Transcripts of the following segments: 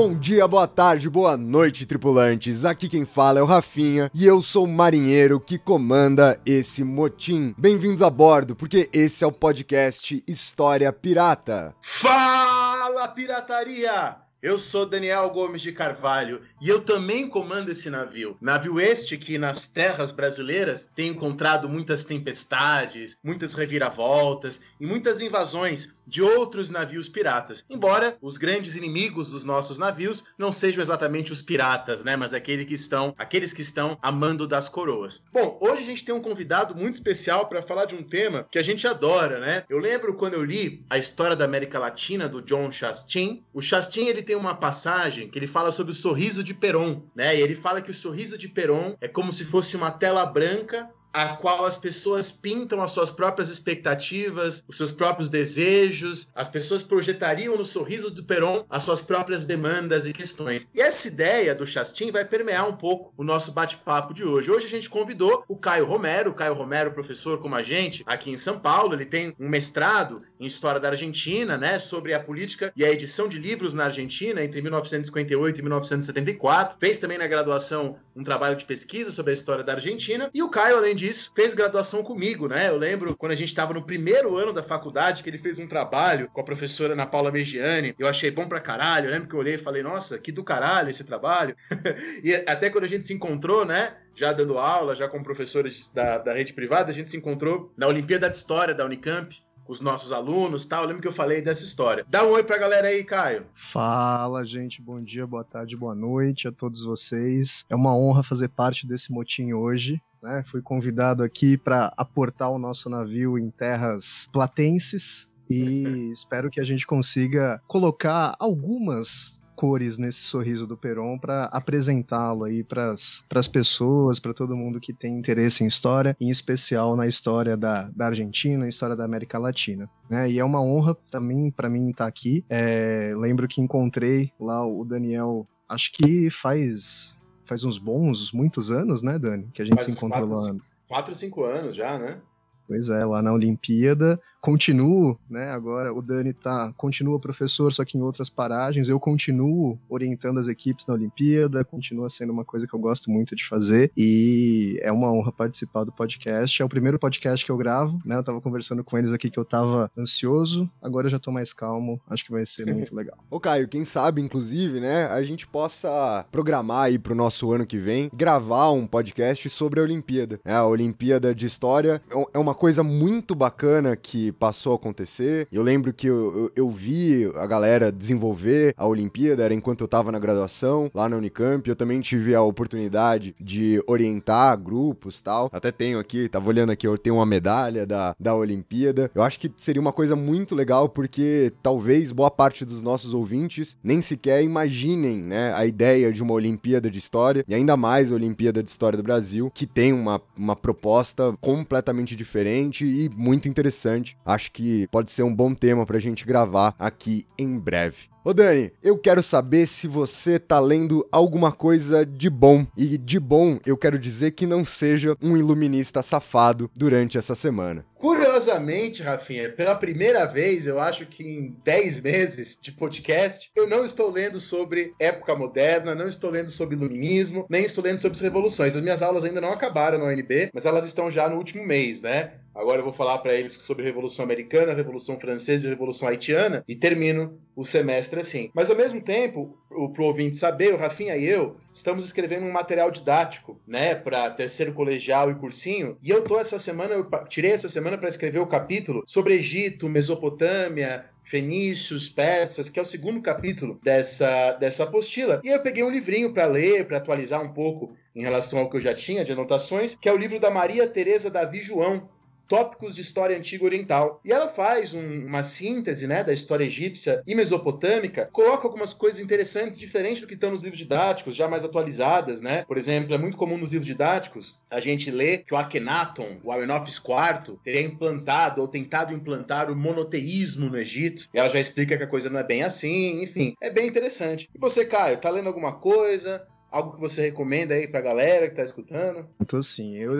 Bom dia, boa tarde, boa noite, tripulantes. Aqui quem fala é o Rafinha e eu sou o marinheiro que comanda esse motim. Bem-vindos a bordo, porque esse é o podcast História Pirata. Fala, pirataria! Eu sou Daniel Gomes de Carvalho e eu também comando esse navio. Navio este que nas terras brasileiras tem encontrado muitas tempestades, muitas reviravoltas e muitas invasões de outros navios piratas. Embora os grandes inimigos dos nossos navios não sejam exatamente os piratas, né, mas aqueles que estão, aqueles que estão a mando das coroas. Bom, hoje a gente tem um convidado muito especial para falar de um tema que a gente adora, né? Eu lembro quando eu li a história da América Latina do John Chastin. O Chastin ele tem uma passagem que ele fala sobre o sorriso de Perón, né? E ele fala que o sorriso de Perón é como se fosse uma tela branca a qual as pessoas pintam as suas próprias expectativas, os seus próprios desejos, as pessoas projetariam no sorriso do Perón as suas próprias demandas e questões. E essa ideia do Chastin vai permear um pouco o nosso bate-papo de hoje. Hoje a gente convidou o Caio Romero, o Caio Romero, professor como a gente aqui em São Paulo, ele tem um mestrado em História da Argentina, né, sobre a política e a edição de livros na Argentina entre 1958 e 1974. Fez também na graduação um trabalho de pesquisa sobre a história da Argentina. E o Caio, além disso, fez graduação comigo, né? Eu lembro quando a gente estava no primeiro ano da faculdade que ele fez um trabalho com a professora Ana Paula Megiani. Eu achei bom pra caralho. Eu lembro que eu olhei e falei, nossa, que do caralho esse trabalho. e até quando a gente se encontrou, né? Já dando aula, já com professores da, da rede privada, a gente se encontrou na Olimpíada de História da Unicamp os nossos alunos tal. Eu lembro que eu falei dessa história. Dá um oi pra galera aí, Caio. Fala, gente. Bom dia, boa tarde, boa noite a todos vocês. É uma honra fazer parte desse motim hoje. Né? Fui convidado aqui para aportar o nosso navio em terras platenses e espero que a gente consiga colocar algumas cores nesse sorriso do Peron para apresentá-lo aí para as pessoas, para todo mundo que tem interesse em história, em especial na história da, da Argentina, na história da América Latina. Né? E é uma honra também para mim estar aqui. É, lembro que encontrei lá o Daniel, acho que faz faz uns bons, muitos anos, né, Dani? Que a gente Faz se encontrou quatro, lá. Quatro, cinco anos já, né? Pois é, lá na Olimpíada. Continuo, né? Agora o Dani tá, continua professor, só que em outras paragens. Eu continuo orientando as equipes na Olimpíada, continua sendo uma coisa que eu gosto muito de fazer. E é uma honra participar do podcast. É o primeiro podcast que eu gravo, né? Eu tava conversando com eles aqui que eu tava ansioso, agora eu já tô mais calmo. Acho que vai ser muito legal. Ô Caio, quem sabe, inclusive, né, a gente possa programar aí pro nosso ano que vem, gravar um podcast sobre a Olimpíada. É, a Olimpíada de História é uma coisa muito bacana que passou a acontecer. Eu lembro que eu, eu, eu, vi a galera desenvolver a Olimpíada, era enquanto eu tava na graduação, lá na Unicamp. Eu também tive a oportunidade de orientar grupos tal. Até tenho aqui, tava olhando aqui, eu tenho uma medalha da, da Olimpíada. Eu acho que seria uma coisa muito legal, porque talvez boa parte dos nossos ouvintes nem sequer imaginem, né, a ideia de uma Olimpíada de História, e ainda mais a Olimpíada de História do Brasil, que tem uma, uma proposta completamente diferente e muito interessante. Acho que pode ser um bom tema pra gente gravar aqui em breve. Ô Dani, eu quero saber se você tá lendo alguma coisa de bom. E de bom, eu quero dizer que não seja um iluminista safado durante essa semana. Curiosamente, Rafinha, pela primeira vez, eu acho que em 10 meses de podcast, eu não estou lendo sobre época moderna, não estou lendo sobre iluminismo, nem estou lendo sobre as revoluções. As minhas aulas ainda não acabaram no UNB, mas elas estão já no último mês, né? Agora eu vou falar para eles sobre Revolução Americana, Revolução Francesa e Revolução Haitiana e termino o semestre assim. Mas ao mesmo tempo, o pro ouvinte saber, o Rafinha e eu estamos escrevendo um material didático, né, para terceiro colegial e cursinho, e eu tô essa semana, eu tirei essa semana para escrever o capítulo sobre Egito, Mesopotâmia, fenícios, persas, que é o segundo capítulo dessa, dessa apostila. E eu peguei um livrinho para ler, para atualizar um pouco em relação ao que eu já tinha de anotações, que é o livro da Maria Teresa Davi João, tópicos de história antiga oriental. E ela faz um, uma síntese né, da história egípcia e mesopotâmica, coloca algumas coisas interessantes, diferentes do que estão nos livros didáticos, já mais atualizadas. Né? Por exemplo, é muito comum nos livros didáticos a gente ler que o Akhenaton, o Amenófis IV, teria implantado ou tentado implantar o monoteísmo no Egito. E ela já explica que a coisa não é bem assim, enfim, é bem interessante. E você, Caio, tá lendo alguma coisa? Algo que você recomenda aí pra galera que tá escutando? Então, assim, eu,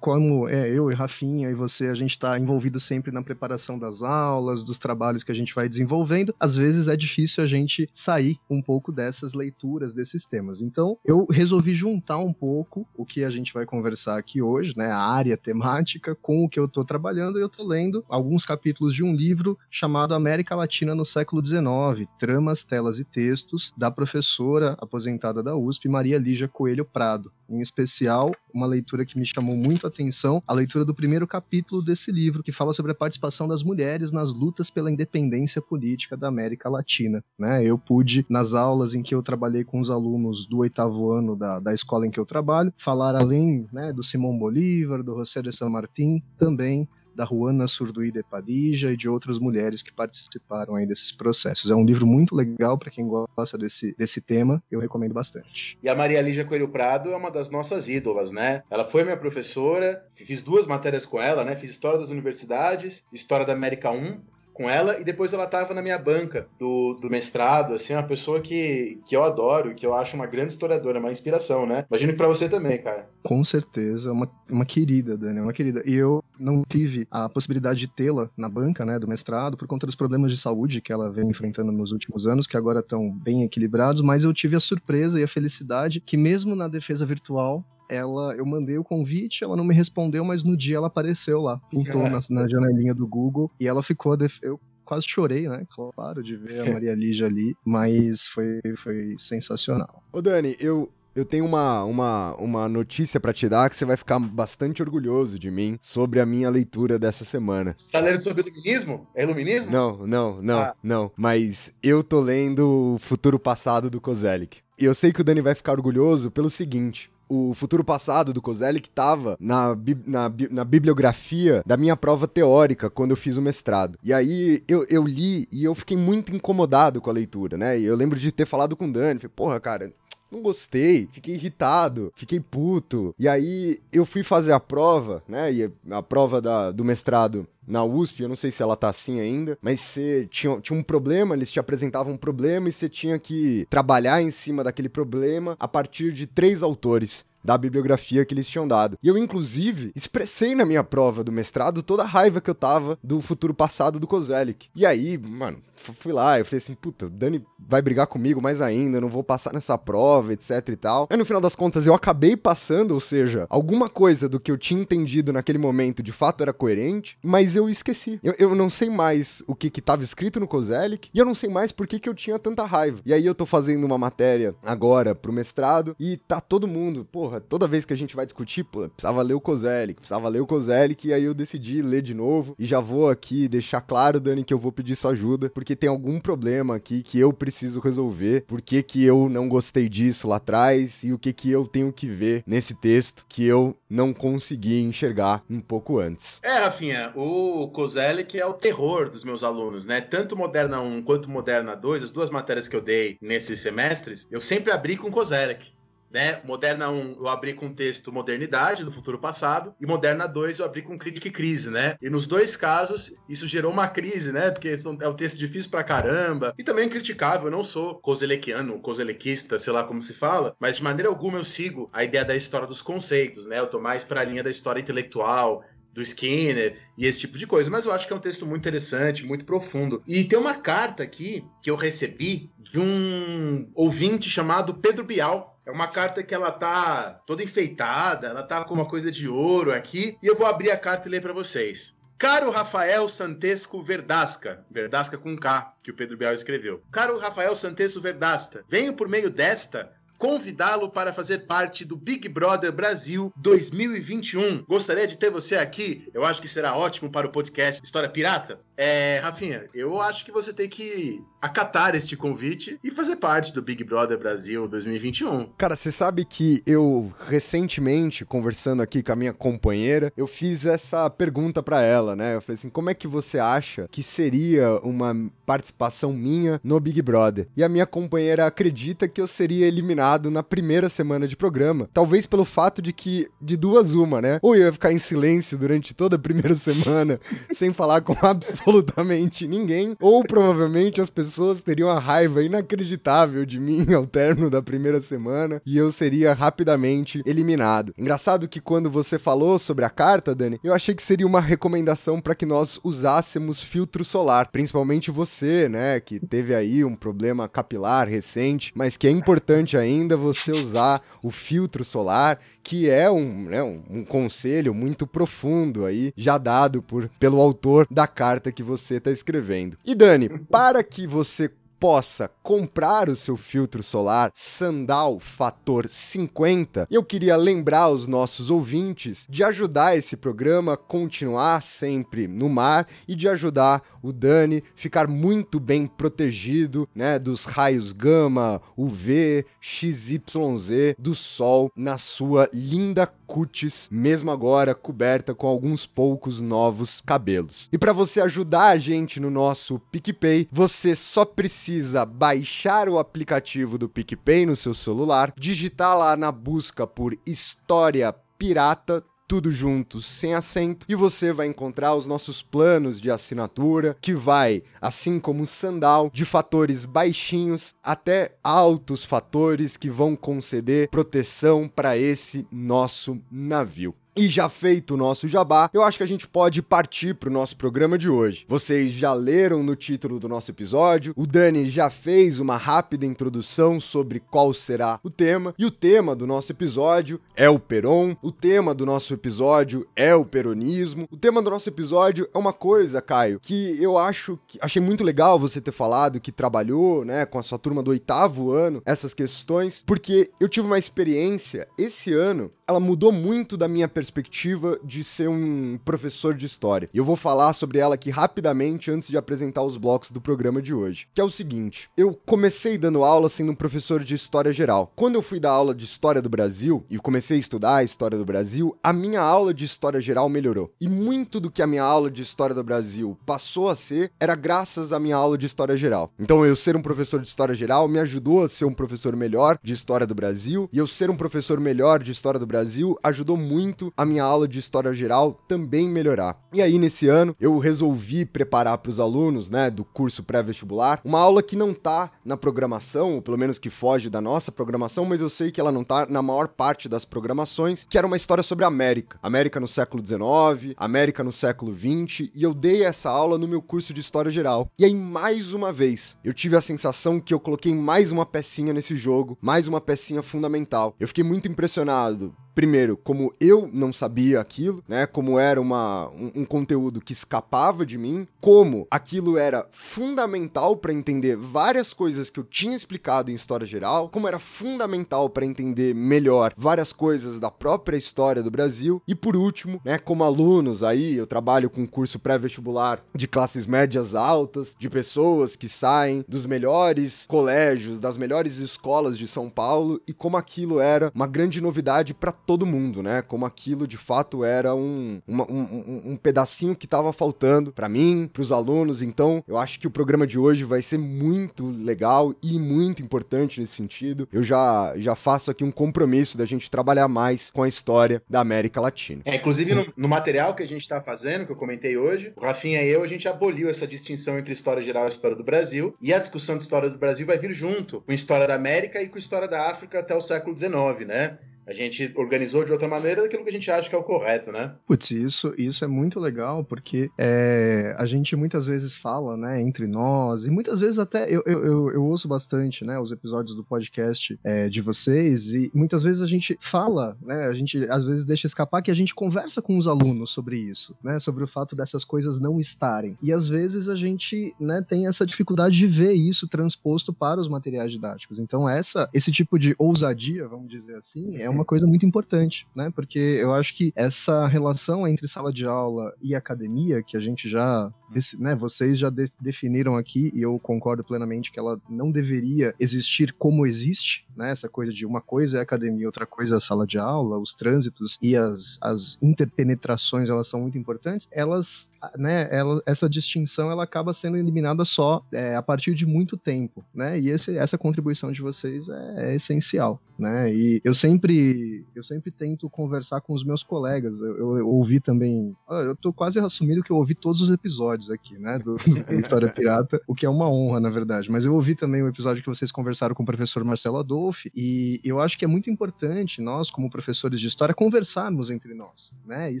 como é, eu e Rafinha e você, a gente tá envolvido sempre na preparação das aulas, dos trabalhos que a gente vai desenvolvendo, às vezes é difícil a gente sair um pouco dessas leituras, desses temas. Então, eu resolvi juntar um pouco o que a gente vai conversar aqui hoje, né, a área temática, com o que eu tô trabalhando, e eu tô lendo alguns capítulos de um livro chamado América Latina no século XIX, Tramas, Telas e Textos, da professora aposentada da USP, Maria Lígia Coelho Prado. Em especial, uma leitura que me chamou muito a atenção, a leitura do primeiro capítulo desse livro, que fala sobre a participação das mulheres nas lutas pela independência política da América Latina. Né? Eu pude, nas aulas em que eu trabalhei com os alunos do oitavo ano da, da escola em que eu trabalho, falar além né, do Simão Bolívar, do José de San Martín, também da Juana Surduí de Padilla e de outras mulheres que participaram aí desses processos. É um livro muito legal para quem gosta desse, desse tema, eu recomendo bastante. E a Maria Lígia Coelho Prado é uma das nossas ídolas, né? Ela foi minha professora, fiz duas matérias com ela, né? Fiz História das Universidades, História da América 1, com ela e depois ela tava na minha banca do, do mestrado, assim, uma pessoa que, que eu adoro, que eu acho uma grande historiadora, uma inspiração, né? Imagino que pra você também, cara. Com certeza, uma, uma querida, Dani, uma querida. E eu não tive a possibilidade de tê-la na banca, né, do mestrado, por conta dos problemas de saúde que ela vem enfrentando nos últimos anos, que agora estão bem equilibrados, mas eu tive a surpresa e a felicidade que mesmo na defesa virtual, ela, eu mandei o convite, ela não me respondeu, mas no dia ela apareceu lá, pintou na, na janelinha do Google e ela ficou, def... eu quase chorei, né? Claro, de ver a Maria Lígia ali, mas foi, foi sensacional. Ô Dani, eu, eu tenho uma, uma, uma notícia para te dar que você vai ficar bastante orgulhoso de mim sobre a minha leitura dessa semana. Você tá lendo sobre iluminismo? É iluminismo? Não, não, não, ah. não. Mas eu tô lendo o Futuro Passado do Kozelik. E eu sei que o Dani vai ficar orgulhoso pelo seguinte o futuro passado do Kozelik estava na, na, na, bibliografia da minha prova teórica quando eu fiz o mestrado. E aí eu, eu li e eu fiquei muito incomodado com a leitura, né? E eu lembro de ter falado com o Dani, falei, porra, cara, não gostei, fiquei irritado, fiquei puto. E aí eu fui fazer a prova, né? E a prova da, do mestrado na USP, eu não sei se ela tá assim ainda, mas você tinha, tinha um problema, eles te apresentavam um problema e você tinha que trabalhar em cima daquele problema a partir de três autores da bibliografia que eles tinham dado. E eu, inclusive, expressei na minha prova do mestrado toda a raiva que eu tava do futuro passado do Kozelik. E aí, mano, fui lá, eu falei assim, puta, o Dani vai brigar comigo mais ainda, eu não vou passar nessa prova, etc e tal. Aí no final das contas eu acabei passando, ou seja, alguma coisa do que eu tinha entendido naquele momento de fato era coerente, mas eu esqueci. Eu, eu não sei mais o que que tava escrito no Kozelik e eu não sei mais por que que eu tinha tanta raiva. E aí eu tô fazendo uma matéria agora pro mestrado e tá todo mundo, porra, toda vez que a gente vai discutir, pô, precisava ler o Kozelik, precisava ler o Kozelik e aí eu decidi ler de novo e já vou aqui deixar claro, Dani, que eu vou pedir sua ajuda, porque porque tem algum problema aqui que eu preciso resolver, por que que eu não gostei disso lá atrás e o que que eu tenho que ver nesse texto que eu não consegui enxergar um pouco antes. É, Rafinha, o Kozelik é o terror dos meus alunos, né? Tanto Moderna 1 quanto Moderna 2, as duas matérias que eu dei nesses semestres, eu sempre abri com Kozelik. Né? Moderna 1 eu abri com o texto Modernidade, do futuro passado, e Moderna 2 eu abri com Crítica e Crise, né? E nos dois casos, isso gerou uma crise, né? Porque é um texto difícil pra caramba, e também criticável, eu não sou cozelequiano, cozelequista, sei lá como se fala, mas de maneira alguma eu sigo a ideia da história dos conceitos, né? Eu tô mais pra linha da história intelectual, do Skinner e esse tipo de coisa. Mas eu acho que é um texto muito interessante, muito profundo. E tem uma carta aqui que eu recebi de um ouvinte chamado Pedro Bial, é uma carta que ela tá toda enfeitada, ela tá com uma coisa de ouro aqui, e eu vou abrir a carta e ler para vocês. Caro Rafael Santesco Verdasca, Verdasca com K, que o Pedro Bial escreveu. Caro Rafael Santesco Verdasta, venho por meio desta convidá-lo para fazer parte do Big Brother Brasil 2021. Gostaria de ter você aqui. Eu acho que será ótimo para o podcast História Pirata. É, Rafinha, eu acho que você tem que acatar este convite e fazer parte do Big Brother Brasil 2021. Cara, você sabe que eu recentemente, conversando aqui com a minha companheira, eu fiz essa pergunta para ela, né? Eu falei assim: como é que você acha que seria uma participação minha no Big Brother? E a minha companheira acredita que eu seria eliminado na primeira semana de programa. Talvez pelo fato de que, de duas, uma, né? Ou eu ia ficar em silêncio durante toda a primeira semana, sem falar com absolutamente ninguém, ou provavelmente as pessoas teriam a raiva inacreditável de mim ao término da primeira semana e eu seria rapidamente eliminado. Engraçado que quando você falou sobre a carta, Dani, eu achei que seria uma recomendação para que nós usássemos filtro solar, principalmente você, né, que teve aí um problema capilar recente, mas que é importante ainda você usar o filtro solar, que é um, né, um, um conselho muito profundo aí, já dado por, pelo autor da carta que você está escrevendo. E Dani, para que você possa comprar o seu filtro solar Sandal Fator 50, eu queria lembrar os nossos ouvintes de ajudar esse programa a continuar sempre no mar e de ajudar o Dani ficar muito bem protegido, né, dos raios gama, UV, XYZ do sol na sua linda cutis, mesmo agora coberta com alguns poucos novos cabelos. E para você ajudar a gente no nosso PicPay, você só precisa baixar o aplicativo do PicPay no seu celular, digitar lá na busca por História Pirata tudo junto, sem acento, e você vai encontrar os nossos planos de assinatura, que vai, assim como o Sandal, de fatores baixinhos até altos fatores que vão conceder proteção para esse nosso navio. E já feito o nosso jabá, eu acho que a gente pode partir para o nosso programa de hoje. Vocês já leram no título do nosso episódio, o Dani já fez uma rápida introdução sobre qual será o tema, e o tema do nosso episódio é o Peron, o tema do nosso episódio é o peronismo. O tema do nosso episódio é uma coisa, Caio, que eu acho que achei muito legal você ter falado que trabalhou, né, com a sua turma do oitavo ano, essas questões, porque eu tive uma experiência esse ano, ela mudou muito da minha perspectiva perspectiva de ser um professor de história. E eu vou falar sobre ela aqui rapidamente antes de apresentar os blocos do programa de hoje. Que é o seguinte: eu comecei dando aula sendo um professor de história geral. Quando eu fui dar aula de história do Brasil e comecei a estudar a história do Brasil, a minha aula de história geral melhorou. E muito do que a minha aula de história do Brasil passou a ser era graças à minha aula de história geral. Então eu ser um professor de história geral me ajudou a ser um professor melhor de história do Brasil, e eu ser um professor melhor de história do Brasil ajudou muito a minha aula de história geral também melhorar. E aí, nesse ano, eu resolvi preparar para os alunos, né, do curso pré-vestibular, uma aula que não tá na programação, ou pelo menos que foge da nossa programação, mas eu sei que ela não tá na maior parte das programações, que era uma história sobre a América. América no século XIX, América no século XX, e eu dei essa aula no meu curso de história geral. E aí, mais uma vez, eu tive a sensação que eu coloquei mais uma pecinha nesse jogo, mais uma pecinha fundamental. Eu fiquei muito impressionado primeiro, como eu não sabia aquilo, né? Como era uma, um, um conteúdo que escapava de mim, como aquilo era fundamental para entender várias coisas que eu tinha explicado em história geral, como era fundamental para entender melhor várias coisas da própria história do Brasil, e por último, né, como alunos aí, eu trabalho com curso pré-vestibular de classes médias altas, de pessoas que saem dos melhores colégios, das melhores escolas de São Paulo, e como aquilo era uma grande novidade para todo mundo, né? Como aquilo de fato era um, uma, um, um, pedacinho que estava faltando para mim, para os alunos. Então, eu acho que o programa de hoje vai ser muito legal e muito importante nesse sentido. Eu já, já faço aqui um compromisso da gente trabalhar mais com a história da América Latina. É, inclusive no, no material que a gente está fazendo, que eu comentei hoje, o Rafinha e eu, a gente aboliu essa distinção entre história geral e história do Brasil. E a discussão de história do Brasil vai vir junto com história da América e com história da África até o século XIX, né? A gente organizou de outra maneira daquilo que a gente acha que é o correto, né? Putz, isso, isso é muito legal, porque é, a gente muitas vezes fala, né, entre nós, e muitas vezes até eu, eu, eu, eu ouço bastante, né, os episódios do podcast é, de vocês, e muitas vezes a gente fala, né, a gente às vezes deixa escapar que a gente conversa com os alunos sobre isso, né, sobre o fato dessas coisas não estarem. E às vezes a gente, né, tem essa dificuldade de ver isso transposto para os materiais didáticos. Então essa, esse tipo de ousadia, vamos dizer assim, é uma coisa muito importante, né, porque eu acho que essa relação entre sala de aula e academia, que a gente já, né, vocês já de definiram aqui, e eu concordo plenamente que ela não deveria existir como existe, né, essa coisa de uma coisa é academia, outra coisa é sala de aula, os trânsitos e as, as interpenetrações, elas são muito importantes, elas, né, ela, essa distinção, ela acaba sendo eliminada só é, a partir de muito tempo, né, e esse, essa contribuição de vocês é, é essencial, né, e eu sempre, eu sempre tento conversar com os meus colegas, eu, eu, eu ouvi também, eu tô quase assumindo que eu ouvi todos os episódios aqui, né, do, do História Pirata, o que é uma honra, na verdade, mas eu ouvi também o episódio que vocês conversaram com o professor Marcelo Adolfi, e eu acho que é muito importante nós, como professores de história, conversarmos entre nós, né, e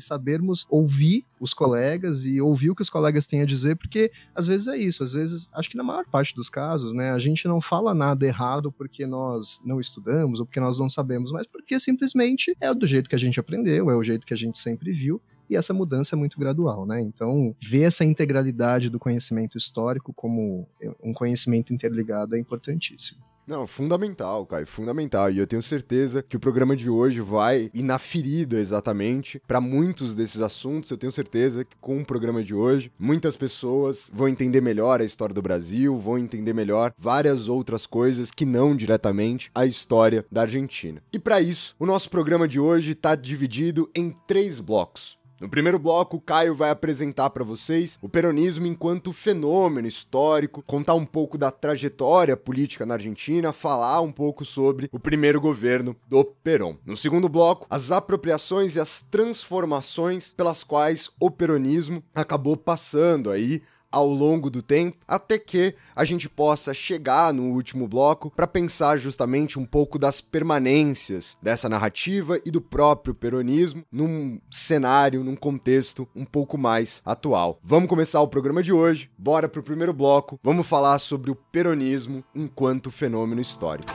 sabermos ouvir os colegas e ouvir o que os colegas têm a dizer, porque às vezes é isso, às vezes, acho que na maior parte dos casos, né, a gente não fala nada errado porque nós não estudamos ou porque nós não sabemos, mas porque simplesmente é do jeito que a gente aprendeu, é o jeito que a gente sempre viu, e essa mudança é muito gradual, né? Então, ver essa integralidade do conhecimento histórico como um conhecimento interligado é importantíssimo. Não, fundamental, Caio, fundamental. E eu tenho certeza que o programa de hoje vai ir na ferida exatamente para muitos desses assuntos. Eu tenho certeza que com o programa de hoje, muitas pessoas vão entender melhor a história do Brasil, vão entender melhor várias outras coisas que não diretamente a história da Argentina. E para isso, o nosso programa de hoje está dividido em três blocos. No primeiro bloco, o Caio vai apresentar para vocês o peronismo enquanto fenômeno histórico, contar um pouco da trajetória política na Argentina, falar um pouco sobre o primeiro governo do Perón. No segundo bloco, as apropriações e as transformações pelas quais o peronismo acabou passando aí ao longo do tempo, até que a gente possa chegar no último bloco para pensar justamente um pouco das permanências dessa narrativa e do próprio peronismo num cenário, num contexto um pouco mais atual. Vamos começar o programa de hoje, bora pro primeiro bloco, vamos falar sobre o peronismo enquanto fenômeno histórico.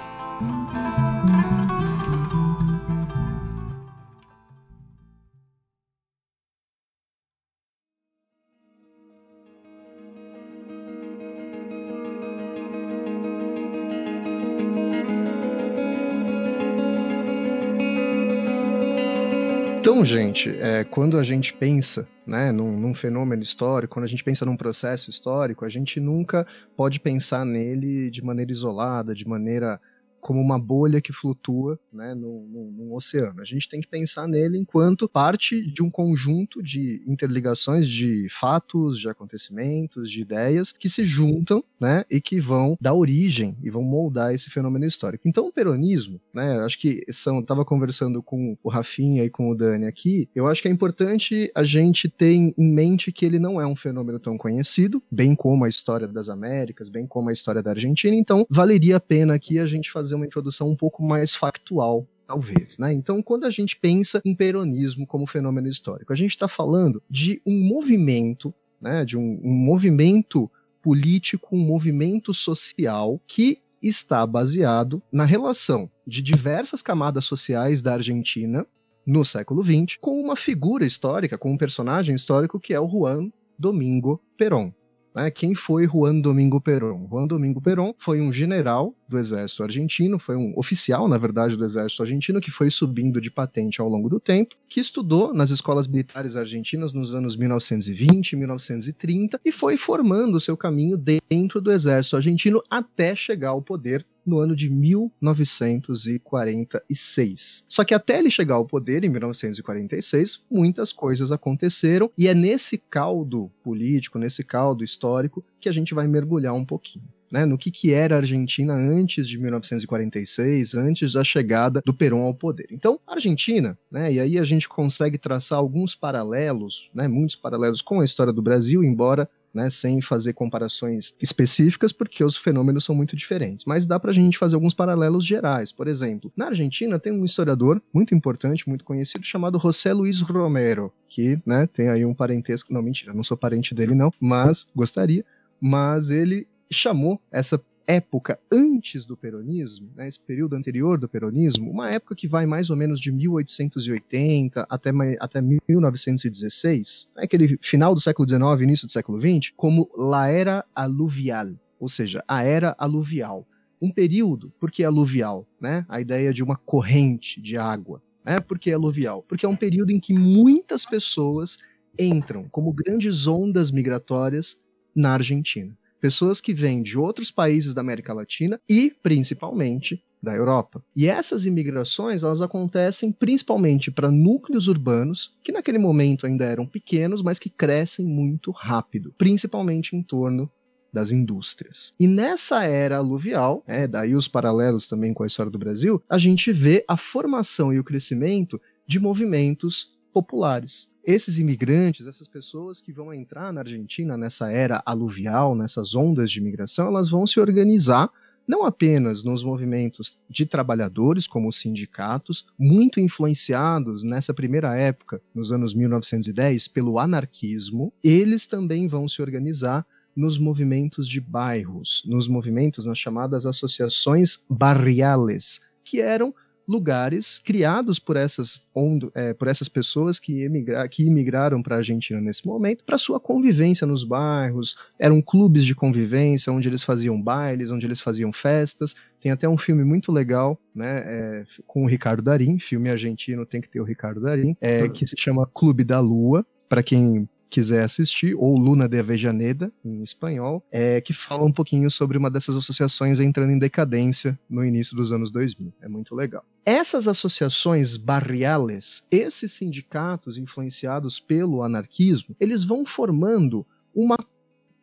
Então, gente, é, quando a gente pensa né, num, num, fenômeno histórico, quando a gente pensa num processo histórico, a gente nunca pode pensar nele de maneira isolada, de maneira como uma bolha que flutua né, no, no, no, oceano. A gente tem que pensar nele enquanto parte de um conjunto de interligações de fatos, de acontecimentos, de ideias que se juntam né, e que vão dar origem e vão moldar esse fenômeno histórico. Então, o peronismo, né, acho que são, estava conversando com o Rafinha e com o Dani aqui, eu acho que é importante a gente ter em mente que ele não é um fenômeno tão conhecido, bem como a história das Américas, bem como a história da Argentina, então valeria a pena aqui a gente fazer uma introdução um pouco mais factual talvez, né? Então, quando a gente pensa em peronismo como fenômeno histórico, a gente está falando de um movimento, né? De um, um movimento político, um movimento social que está baseado na relação de diversas camadas sociais da Argentina no século XX com uma figura histórica, com um personagem histórico que é o Juan Domingo Perón. Né? Quem foi Juan Domingo Perón? Juan Domingo Perón foi um general do exército argentino, foi um oficial, na verdade, do exército argentino, que foi subindo de patente ao longo do tempo, que estudou nas escolas militares argentinas nos anos 1920 e 1930 e foi formando o seu caminho dentro do exército argentino até chegar ao poder no ano de 1946. Só que até ele chegar ao poder, em 1946, muitas coisas aconteceram e é nesse caldo político, nesse caldo histórico, que a gente vai mergulhar um pouquinho né, no que, que era a Argentina antes de 1946, antes da chegada do Perón ao poder. Então, a Argentina, né, e aí a gente consegue traçar alguns paralelos, né, muitos paralelos com a história do Brasil, embora né, sem fazer comparações específicas, porque os fenômenos são muito diferentes. Mas dá para a gente fazer alguns paralelos gerais. Por exemplo, na Argentina tem um historiador muito importante, muito conhecido, chamado José Luiz Romero, que né, tem aí um parentesco. Não, mentira, não sou parente dele, não, mas gostaria. Mas ele chamou essa época antes do peronismo, né, esse período anterior do peronismo, uma época que vai mais ou menos de 1880 até, até 1916, né, aquele final do século XIX, início do século XX, como La Era Aluvial, ou seja, a Era Aluvial. Um período, por que aluvial? Né? A ideia de uma corrente de água. Né? Por que aluvial? Porque é um período em que muitas pessoas entram como grandes ondas migratórias na Argentina pessoas que vêm de outros países da América Latina e, principalmente, da Europa. E essas imigrações, elas acontecem principalmente para núcleos urbanos, que naquele momento ainda eram pequenos, mas que crescem muito rápido, principalmente em torno das indústrias. E nessa era aluvial, é, daí os paralelos também com a história do Brasil, a gente vê a formação e o crescimento de movimentos populares. Esses imigrantes, essas pessoas que vão entrar na Argentina nessa era aluvial, nessas ondas de imigração, elas vão se organizar não apenas nos movimentos de trabalhadores, como os sindicatos, muito influenciados nessa primeira época, nos anos 1910, pelo anarquismo, eles também vão se organizar nos movimentos de bairros, nos movimentos nas chamadas associações barriales, que eram lugares criados por essas, é, por essas pessoas que, emigra, que imigraram para a Argentina nesse momento para sua convivência nos bairros. Eram clubes de convivência onde eles faziam bailes, onde eles faziam festas. Tem até um filme muito legal, né, é, com o Ricardo Darim, filme argentino tem que ter o Ricardo Darim, é, que se chama Clube da Lua. Para quem quiser assistir, ou Luna de Avejaneda, em espanhol, é, que fala um pouquinho sobre uma dessas associações entrando em decadência no início dos anos 2000. É muito legal. Essas associações barriales, esses sindicatos influenciados pelo anarquismo, eles vão formando uma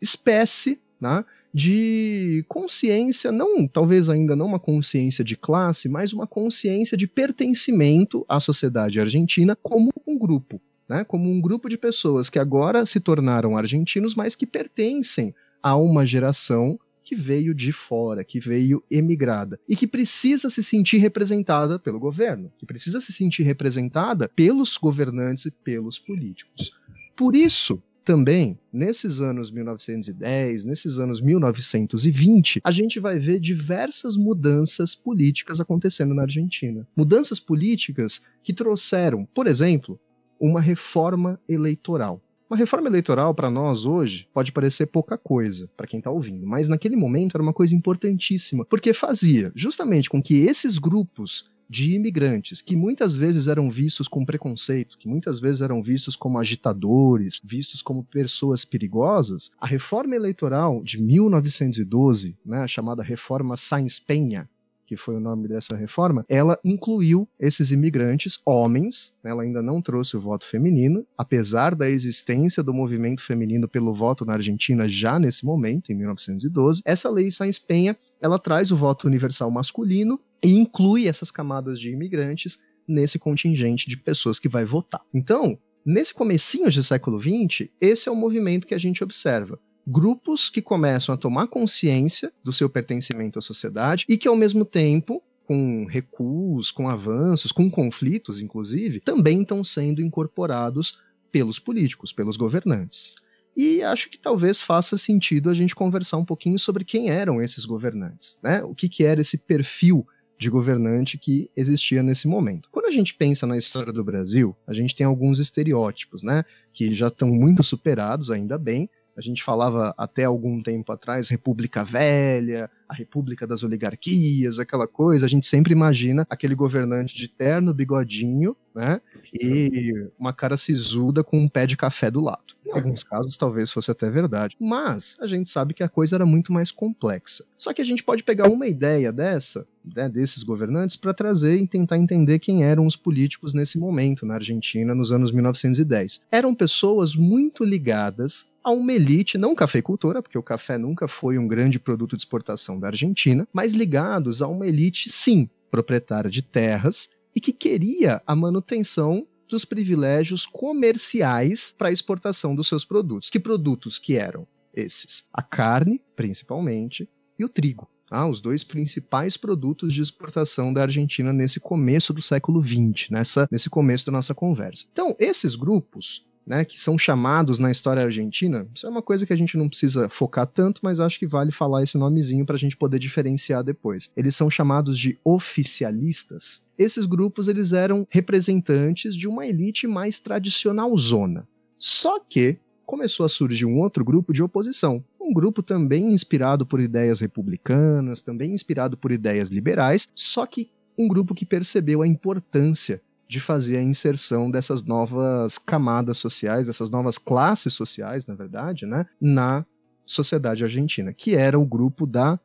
espécie né, de consciência, não talvez ainda não uma consciência de classe, mas uma consciência de pertencimento à sociedade argentina como um grupo né, como um grupo de pessoas que agora se tornaram argentinos, mas que pertencem a uma geração que veio de fora, que veio emigrada e que precisa se sentir representada pelo governo, que precisa se sentir representada pelos governantes e pelos políticos. Por isso, também, nesses anos 1910, nesses anos 1920, a gente vai ver diversas mudanças políticas acontecendo na Argentina. Mudanças políticas que trouxeram, por exemplo, uma reforma eleitoral. Uma reforma eleitoral para nós hoje pode parecer pouca coisa para quem está ouvindo, mas naquele momento era uma coisa importantíssima, porque fazia justamente com que esses grupos de imigrantes que muitas vezes eram vistos com preconceito, que muitas vezes eram vistos como agitadores, vistos como pessoas perigosas, a reforma eleitoral de 1912, né, chamada reforma Sainz Penha, que foi o nome dessa reforma, ela incluiu esses imigrantes, homens, né, ela ainda não trouxe o voto feminino, apesar da existência do movimento feminino pelo voto na Argentina já nesse momento, em 1912, essa lei Sainz Penha, ela traz o voto universal masculino e inclui essas camadas de imigrantes nesse contingente de pessoas que vai votar. Então, nesse comecinho do século XX, esse é o movimento que a gente observa grupos que começam a tomar consciência do seu pertencimento à sociedade e que, ao mesmo tempo, com recuos, com avanços, com conflitos, inclusive, também estão sendo incorporados pelos políticos, pelos governantes. E acho que talvez faça sentido a gente conversar um pouquinho sobre quem eram esses governantes, né? O que, que era esse perfil de governante que existia nesse momento. Quando a gente pensa na história do Brasil, a gente tem alguns estereótipos, né? Que já estão muito superados, ainda bem, a gente falava até algum tempo atrás, República Velha, a República das Oligarquias, aquela coisa, a gente sempre imagina aquele governante de terno, bigodinho, né? E uma cara sisuda com um pé de café do lado. Em alguns casos, talvez fosse até verdade. Mas a gente sabe que a coisa era muito mais complexa. Só que a gente pode pegar uma ideia dessa, né, desses governantes, para trazer e tentar entender quem eram os políticos nesse momento na Argentina, nos anos 1910. Eram pessoas muito ligadas a uma elite, não cafeicultora, porque o café nunca foi um grande produto de exportação da Argentina, mas ligados a uma elite, sim, proprietária de terras e que queria a manutenção dos privilégios comerciais para a exportação dos seus produtos. Que produtos que eram? esses: a carne, principalmente, e o trigo. Tá? Os dois principais produtos de exportação da Argentina nesse começo do século XX, nessa, nesse começo da nossa conversa. Então, esses grupos né, que são chamados na história argentina, isso é uma coisa que a gente não precisa focar tanto, mas acho que vale falar esse nomezinho para a gente poder diferenciar depois. Eles são chamados de oficialistas. Esses grupos eles eram representantes de uma elite mais tradicional zona. Só que começou a surgir um outro grupo de oposição, um grupo também inspirado por ideias republicanas, também inspirado por ideias liberais, só que um grupo que percebeu a importância de fazer a inserção dessas novas camadas sociais, dessas novas classes sociais, na verdade, né, na sociedade argentina, que era o grupo da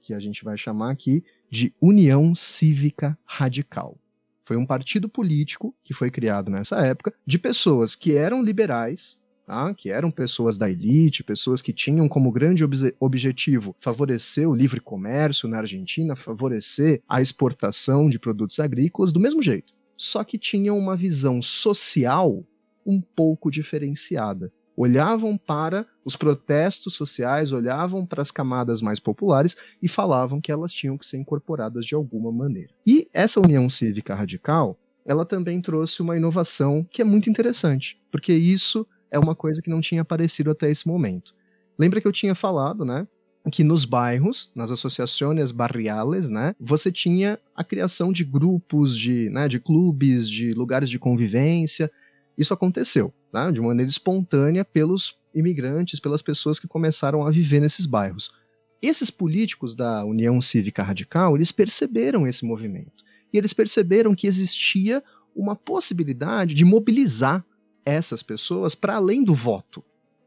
que a gente vai chamar aqui de União Cívica Radical. Foi um partido político que foi criado nessa época de pessoas que eram liberais, tá? que eram pessoas da elite, pessoas que tinham como grande ob objetivo favorecer o livre comércio na Argentina, favorecer a exportação de produtos agrícolas do mesmo jeito só que tinham uma visão social um pouco diferenciada. Olhavam para os protestos sociais, olhavam para as camadas mais populares e falavam que elas tinham que ser incorporadas de alguma maneira. E essa União Cívica Radical, ela também trouxe uma inovação que é muito interessante, porque isso é uma coisa que não tinha aparecido até esse momento. Lembra que eu tinha falado, né, que nos bairros, nas associações barriales, né, você tinha a criação de grupos, de, né, de clubes, de lugares de convivência. Isso aconteceu, né, de maneira espontânea pelos imigrantes, pelas pessoas que começaram a viver nesses bairros. Esses políticos da União Cívica Radical, eles perceberam esse movimento. E eles perceberam que existia uma possibilidade de mobilizar essas pessoas para além do voto.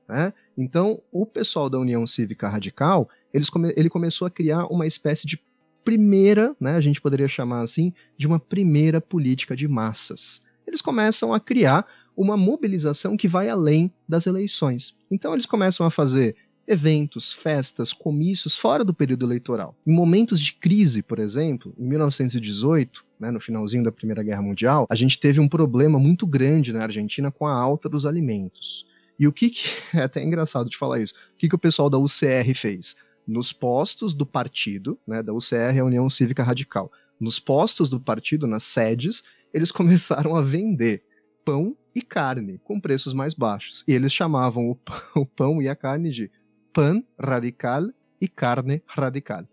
Né? Então, o pessoal da União Cívica Radical, eles come ele começou a criar uma espécie de primeira, né, a gente poderia chamar assim, de uma primeira política de massas. Eles começam a criar uma mobilização que vai além das eleições. Então, eles começam a fazer eventos, festas, comícios fora do período eleitoral. Em momentos de crise, por exemplo, em 1918, né, no finalzinho da Primeira Guerra Mundial, a gente teve um problema muito grande na Argentina com a alta dos alimentos. E o que, que é até engraçado de falar isso? O que, que o pessoal da UCR fez? Nos postos do partido, né, da UCR, a União Cívica Radical, nos postos do partido, nas sedes, eles começaram a vender pão e carne com preços mais baixos. E eles chamavam o pão, o pão e a carne de pan radical e carne radical,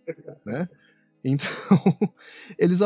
né? Então, eles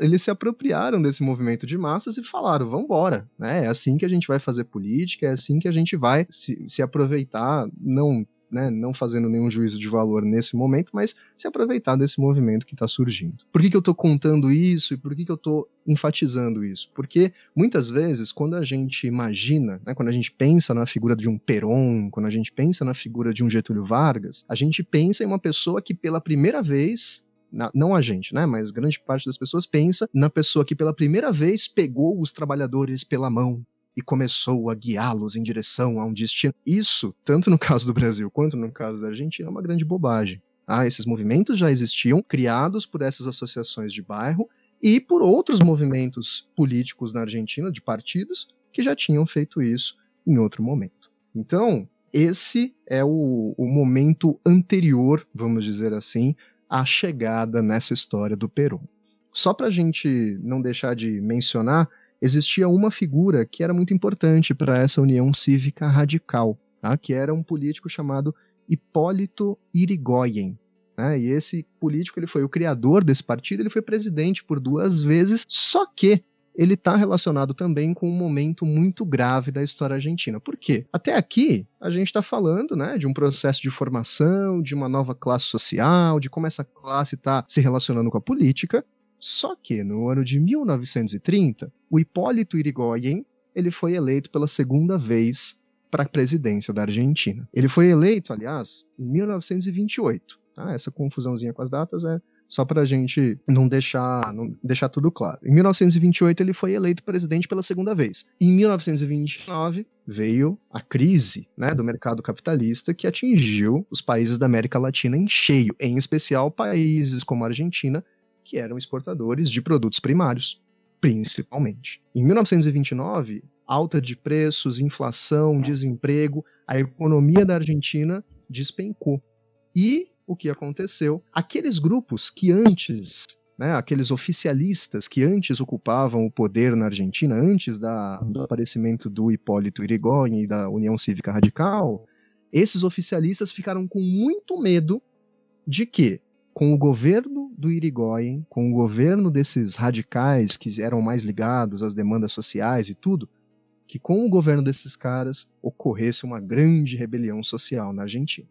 eles se apropriaram desse movimento de massas e falaram: vamos embora, né? É assim que a gente vai fazer política, é assim que a gente vai se, se aproveitar, não né, não fazendo nenhum juízo de valor nesse momento, mas se aproveitar desse movimento que está surgindo. Por que, que eu estou contando isso e por que, que eu estou enfatizando isso? Porque muitas vezes, quando a gente imagina, né, quando a gente pensa na figura de um Perón, quando a gente pensa na figura de um Getúlio Vargas, a gente pensa em uma pessoa que pela primeira vez não a gente, né? Mas grande parte das pessoas pensa na pessoa que pela primeira vez pegou os trabalhadores pela mão e começou a guiá-los em direção a um destino. Isso, tanto no caso do Brasil quanto no caso da Argentina, é uma grande bobagem. Ah, esses movimentos já existiam, criados por essas associações de bairro e por outros movimentos políticos na Argentina, de partidos, que já tinham feito isso em outro momento. Então, esse é o, o momento anterior, vamos dizer assim, a chegada nessa história do Peru. Só para a gente não deixar de mencionar, existia uma figura que era muito importante para essa união cívica radical, tá? que era um político chamado Hipólito Irigoyen. Né? E esse político ele foi o criador desse partido, ele foi presidente por duas vezes, só que ele está relacionado também com um momento muito grave da história argentina. Por quê? Até aqui, a gente está falando né, de um processo de formação, de uma nova classe social, de como essa classe está se relacionando com a política. Só que, no ano de 1930, o Hipólito Irigoyen ele foi eleito pela segunda vez para a presidência da Argentina. Ele foi eleito, aliás, em 1928. Tá? Essa confusãozinha com as datas é só para a gente não deixar, não deixar tudo claro. Em 1928 ele foi eleito presidente pela segunda vez. Em 1929 veio a crise né, do mercado capitalista que atingiu os países da América Latina em cheio, em especial países como a Argentina, que eram exportadores de produtos primários, principalmente. Em 1929, alta de preços, inflação, desemprego, a economia da Argentina despencou. E o que aconteceu? Aqueles grupos que antes né, aqueles oficialistas que antes ocupavam o poder na Argentina, antes da, do aparecimento do Hipólito Yrigoyen e da União Cívica Radical, esses oficialistas ficaram com muito medo de que, com o governo do Irigoyen, com o governo desses radicais que eram mais ligados às demandas sociais e tudo, que com o governo desses caras ocorresse uma grande rebelião social na Argentina.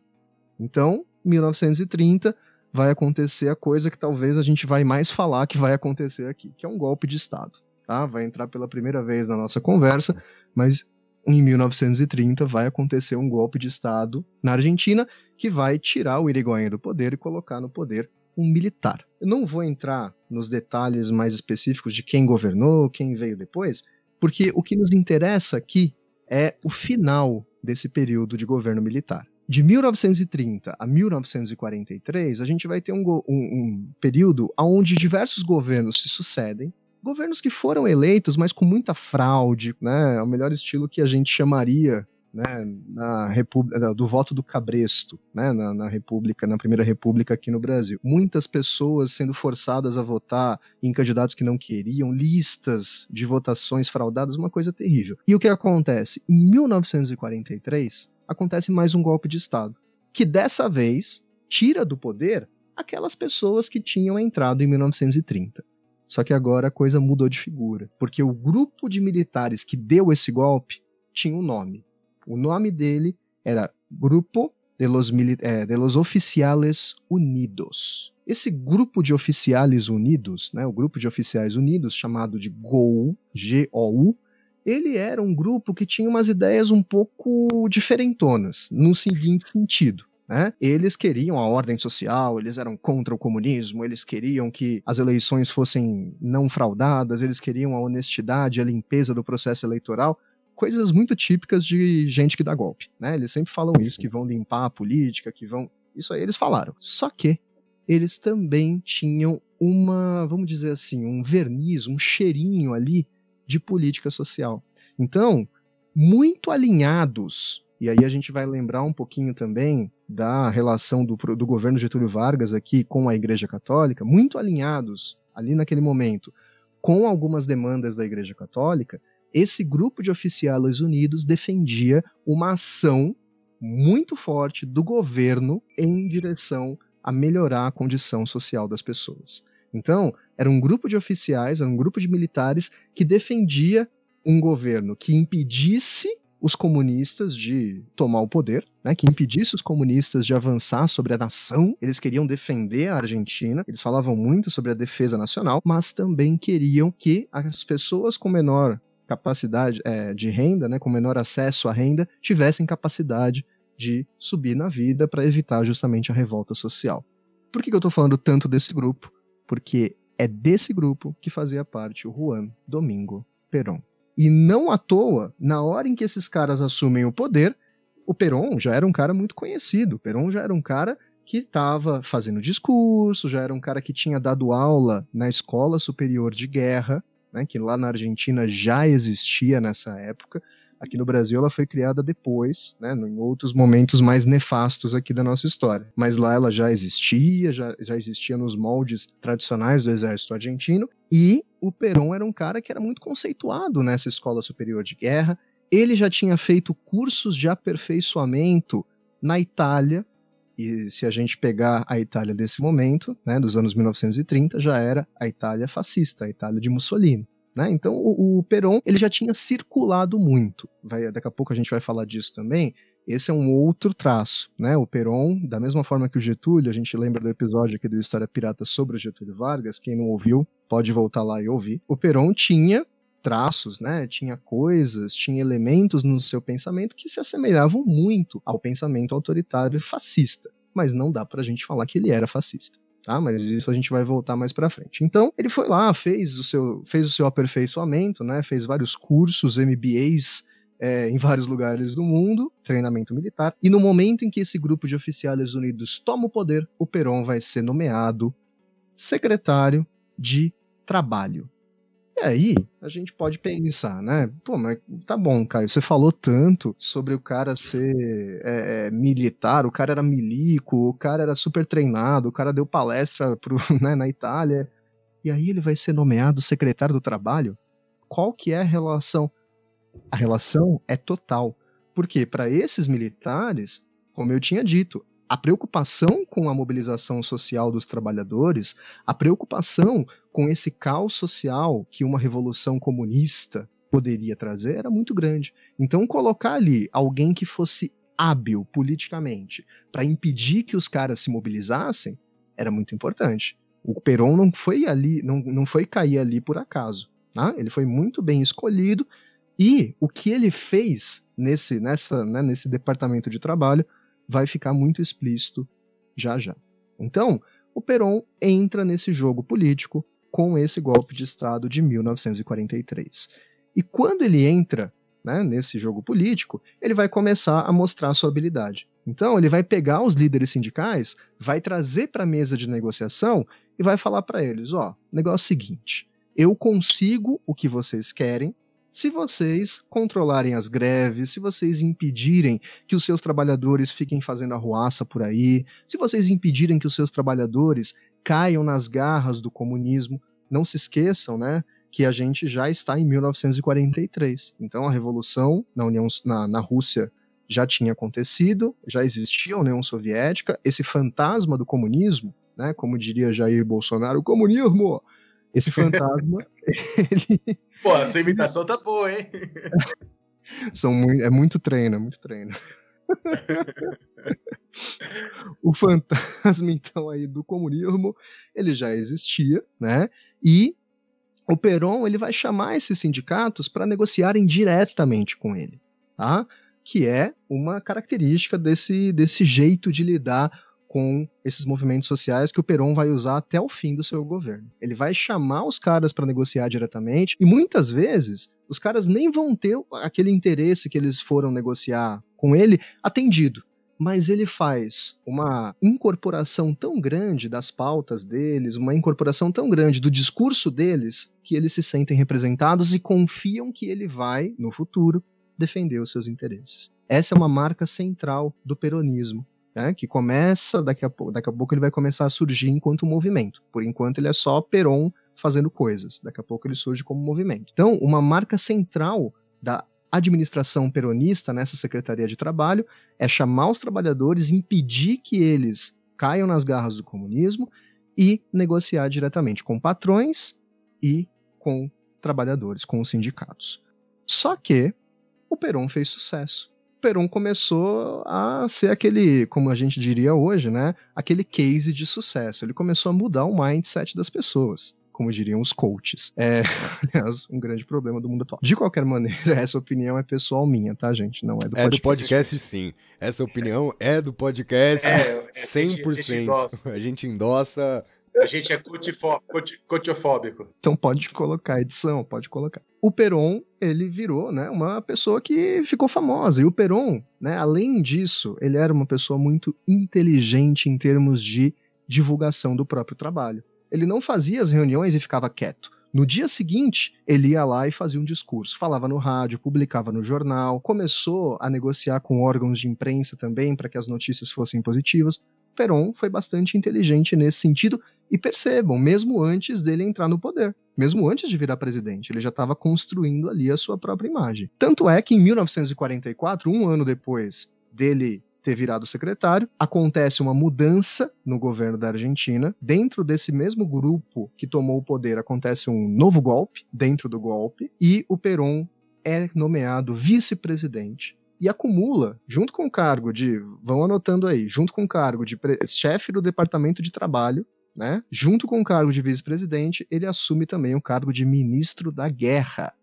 Então, 1930 vai acontecer a coisa que talvez a gente vai mais falar que vai acontecer aqui, que é um golpe de Estado. Tá? Vai entrar pela primeira vez na nossa conversa, mas em 1930 vai acontecer um golpe de Estado na Argentina que vai tirar o Irigoyen do poder e colocar no poder um militar. Eu não vou entrar nos detalhes mais específicos de quem governou, quem veio depois, porque o que nos interessa aqui é o final desse período de governo militar de 1930 a 1943, a gente vai ter um, um, um período onde diversos governos se sucedem, governos que foram eleitos, mas com muita fraude, né? É o melhor estilo que a gente chamaria né, na república do voto do cabresto, né, na, na, república, na primeira república aqui no Brasil. Muitas pessoas sendo forçadas a votar em candidatos que não queriam, listas de votações fraudadas, uma coisa terrível. E o que acontece? Em 1943, acontece mais um golpe de Estado, que dessa vez tira do poder aquelas pessoas que tinham entrado em 1930. Só que agora a coisa mudou de figura, porque o grupo de militares que deu esse golpe tinha um nome. O nome dele era Grupo de los, eh, de los Oficiales Unidos. Esse grupo de oficiais unidos, né, o grupo de oficiais unidos, chamado de GOU, G-O-U, ele era um grupo que tinha umas ideias um pouco diferentonas, no seguinte sentido. Né? Eles queriam a ordem social, eles eram contra o comunismo, eles queriam que as eleições fossem não fraudadas, eles queriam a honestidade, a limpeza do processo eleitoral, coisas muito típicas de gente que dá golpe. Né? Eles sempre falam isso, que vão limpar a política, que vão. Isso aí eles falaram. Só que eles também tinham uma, vamos dizer assim, um verniz, um cheirinho ali de política social. Então, muito alinhados, e aí a gente vai lembrar um pouquinho também da relação do, do governo Getúlio Vargas aqui com a Igreja Católica, muito alinhados ali naquele momento com algumas demandas da Igreja Católica, esse grupo de oficiais unidos defendia uma ação muito forte do governo em direção a melhorar a condição social das pessoas. Então, era um grupo de oficiais, era um grupo de militares que defendia um governo que impedisse os comunistas de tomar o poder, né, que impedisse os comunistas de avançar sobre a nação. Eles queriam defender a Argentina, eles falavam muito sobre a defesa nacional, mas também queriam que as pessoas com menor capacidade é, de renda, né, com menor acesso à renda, tivessem capacidade de subir na vida para evitar justamente a revolta social. Por que, que eu estou falando tanto desse grupo? Porque é desse grupo que fazia parte o Juan Domingo Perón. E não à toa, na hora em que esses caras assumem o poder, o Perón já era um cara muito conhecido. O Perón já era um cara que estava fazendo discurso, já era um cara que tinha dado aula na Escola Superior de Guerra, né, que lá na Argentina já existia nessa época. Aqui no Brasil ela foi criada depois, né, em outros momentos mais nefastos aqui da nossa história. Mas lá ela já existia, já, já existia nos moldes tradicionais do exército argentino, e o Perón era um cara que era muito conceituado nessa escola superior de guerra. Ele já tinha feito cursos de aperfeiçoamento na Itália, e se a gente pegar a Itália desse momento, né, dos anos 1930, já era a Itália fascista, a Itália de Mussolini. Né? Então o, o Perón ele já tinha circulado muito. Vai, daqui a pouco a gente vai falar disso também. Esse é um outro traço, né? O Perón, da mesma forma que o Getúlio, a gente lembra do episódio aqui do História Pirata sobre o Getúlio Vargas. Quem não ouviu, pode voltar lá e ouvir. O Perón tinha traços, né? Tinha coisas, tinha elementos no seu pensamento que se assemelhavam muito ao pensamento autoritário fascista. Mas não dá pra gente falar que ele era fascista tá? Mas isso a gente vai voltar mais para frente. Então, ele foi lá, fez o seu, fez o seu aperfeiçoamento, né? Fez vários cursos, MBAs é, em vários lugares do mundo, treinamento militar. E no momento em que esse grupo de oficiais unidos toma o poder, o Perón vai ser nomeado secretário de trabalho. E aí, a gente pode pensar, né? Pô, mas tá bom, Caio, você falou tanto sobre o cara ser é, é, militar, o cara era milico, o cara era super treinado, o cara deu palestra pro, né, na Itália, e aí ele vai ser nomeado secretário do trabalho? Qual que é a relação? A relação é total. Porque para esses militares, como eu tinha dito, a preocupação com a mobilização social dos trabalhadores, a preocupação com esse caos social que uma revolução comunista poderia trazer era muito grande. Então, colocar ali alguém que fosse hábil politicamente para impedir que os caras se mobilizassem era muito importante. O Perón não foi ali, não, não foi cair ali por acaso. Né? Ele foi muito bem escolhido e o que ele fez nesse, nessa, né, nesse departamento de trabalho vai ficar muito explícito já já. Então, o Perón entra nesse jogo político com esse golpe de Estado de 1943. E quando ele entra né, nesse jogo político, ele vai começar a mostrar sua habilidade. Então, ele vai pegar os líderes sindicais, vai trazer para a mesa de negociação e vai falar para eles: ó, negócio é seguinte, eu consigo o que vocês querem, se vocês controlarem as greves, se vocês impedirem que os seus trabalhadores fiquem fazendo arruaça por aí, se vocês impedirem que os seus trabalhadores caiam nas garras do comunismo, não se esqueçam, né, que a gente já está em 1943. Então a revolução na União na, na Rússia já tinha acontecido, já existia a União Soviética, esse fantasma do comunismo, né, como diria Jair Bolsonaro, o comunismo esse fantasma, ele. Pô, essa imitação tá boa, hein? São muito, é muito treino, é muito treino. o fantasma, então, aí do comunismo, ele já existia, né? E o Peron ele vai chamar esses sindicatos para negociarem diretamente com ele, tá? Que é uma característica desse, desse jeito de lidar com esses movimentos sociais que o Peron vai usar até o fim do seu governo. Ele vai chamar os caras para negociar diretamente e muitas vezes os caras nem vão ter aquele interesse que eles foram negociar com ele atendido. Mas ele faz uma incorporação tão grande das pautas deles, uma incorporação tão grande do discurso deles, que eles se sentem representados e confiam que ele vai, no futuro, defender os seus interesses. Essa é uma marca central do peronismo né, que começa, daqui a, pouco, daqui a pouco ele vai começar a surgir enquanto movimento. Por enquanto ele é só Peron fazendo coisas, daqui a pouco ele surge como movimento. Então, uma marca central da administração peronista nessa Secretaria de Trabalho é chamar os trabalhadores, impedir que eles caiam nas garras do comunismo e negociar diretamente com patrões e com trabalhadores, com os sindicatos. Só que o Peron fez sucesso. Peron começou a ser aquele, como a gente diria hoje, né? Aquele case de sucesso. Ele começou a mudar o mindset das pessoas como diriam os coaches. É, aliás, um grande problema do mundo atual. De qualquer maneira, essa opinião é pessoal minha, tá, gente? Não é do podcast. É do podcast, sim. Essa opinião é do podcast é, 100%. A gente, endossa. A gente é cotiofóbico. Então pode colocar edição, pode colocar. O Peron, ele virou, né, uma pessoa que ficou famosa. E o Peron, né, além disso, ele era uma pessoa muito inteligente em termos de divulgação do próprio trabalho. Ele não fazia as reuniões e ficava quieto. No dia seguinte, ele ia lá e fazia um discurso. Falava no rádio, publicava no jornal, começou a negociar com órgãos de imprensa também para que as notícias fossem positivas. Peron foi bastante inteligente nesse sentido e percebam, mesmo antes dele entrar no poder, mesmo antes de virar presidente, ele já estava construindo ali a sua própria imagem. Tanto é que em 1944, um ano depois dele ter virado secretário, acontece uma mudança no governo da Argentina. Dentro desse mesmo grupo que tomou o poder, acontece um novo golpe dentro do golpe e o Perón é nomeado vice-presidente e acumula, junto com o cargo de, vão anotando aí, junto com o cargo de chefe do departamento de trabalho, né? Junto com o cargo de vice-presidente, ele assume também o cargo de ministro da guerra.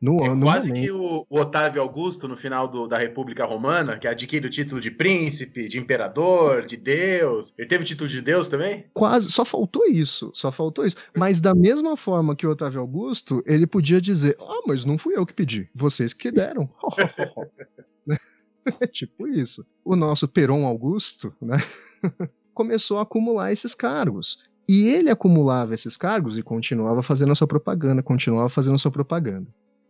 No, é no quase momento. que o, o, Otávio Augusto, no final do, da República Romana, que adquire o título de príncipe, de imperador, de Deus. Ele teve o título de Deus também? Quase, só faltou isso, só faltou isso. Mas da mesma forma que o Otávio Augusto, ele podia dizer: Ah, mas não fui eu que pedi, vocês que deram. tipo isso. O nosso Peron Augusto, né? começou a acumular esses cargos. E ele acumulava esses cargos e continuava fazendo a sua propaganda, continuava fazendo a sua propaganda.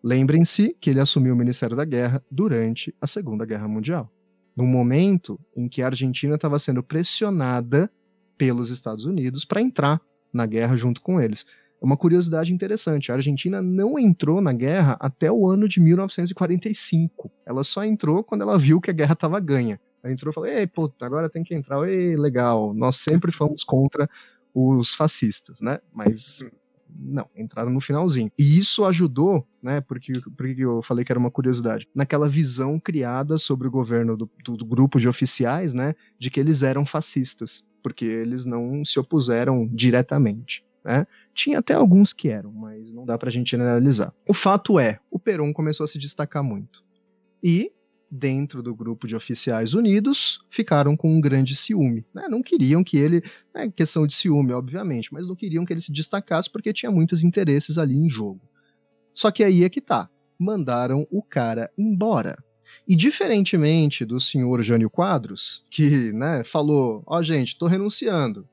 Lembrem-se que ele assumiu o Ministério da Guerra durante a Segunda Guerra Mundial. No momento em que a Argentina estava sendo pressionada pelos Estados Unidos para entrar na guerra junto com eles. Uma curiosidade interessante: a Argentina não entrou na guerra até o ano de 1945. Ela só entrou quando ela viu que a guerra estava ganha. Ela entrou e falou: Ei, pô, agora tem que entrar. Ei, legal. Nós sempre fomos contra os fascistas, né? Mas não, entraram no finalzinho. E isso ajudou, né? Porque, porque eu falei que era uma curiosidade, naquela visão criada sobre o governo do, do, do grupo de oficiais, né? De que eles eram fascistas, porque eles não se opuseram diretamente. Né? Tinha até alguns que eram, mas não dá pra gente generalizar. O fato é, o Peron começou a se destacar muito. E, dentro do grupo de oficiais unidos, ficaram com um grande ciúme. Né? Não queriam que ele. É questão de ciúme, obviamente, mas não queriam que ele se destacasse porque tinha muitos interesses ali em jogo. Só que aí é que tá. Mandaram o cara embora. E diferentemente do senhor Jânio Quadros, que né, falou: Ó, oh, gente, tô renunciando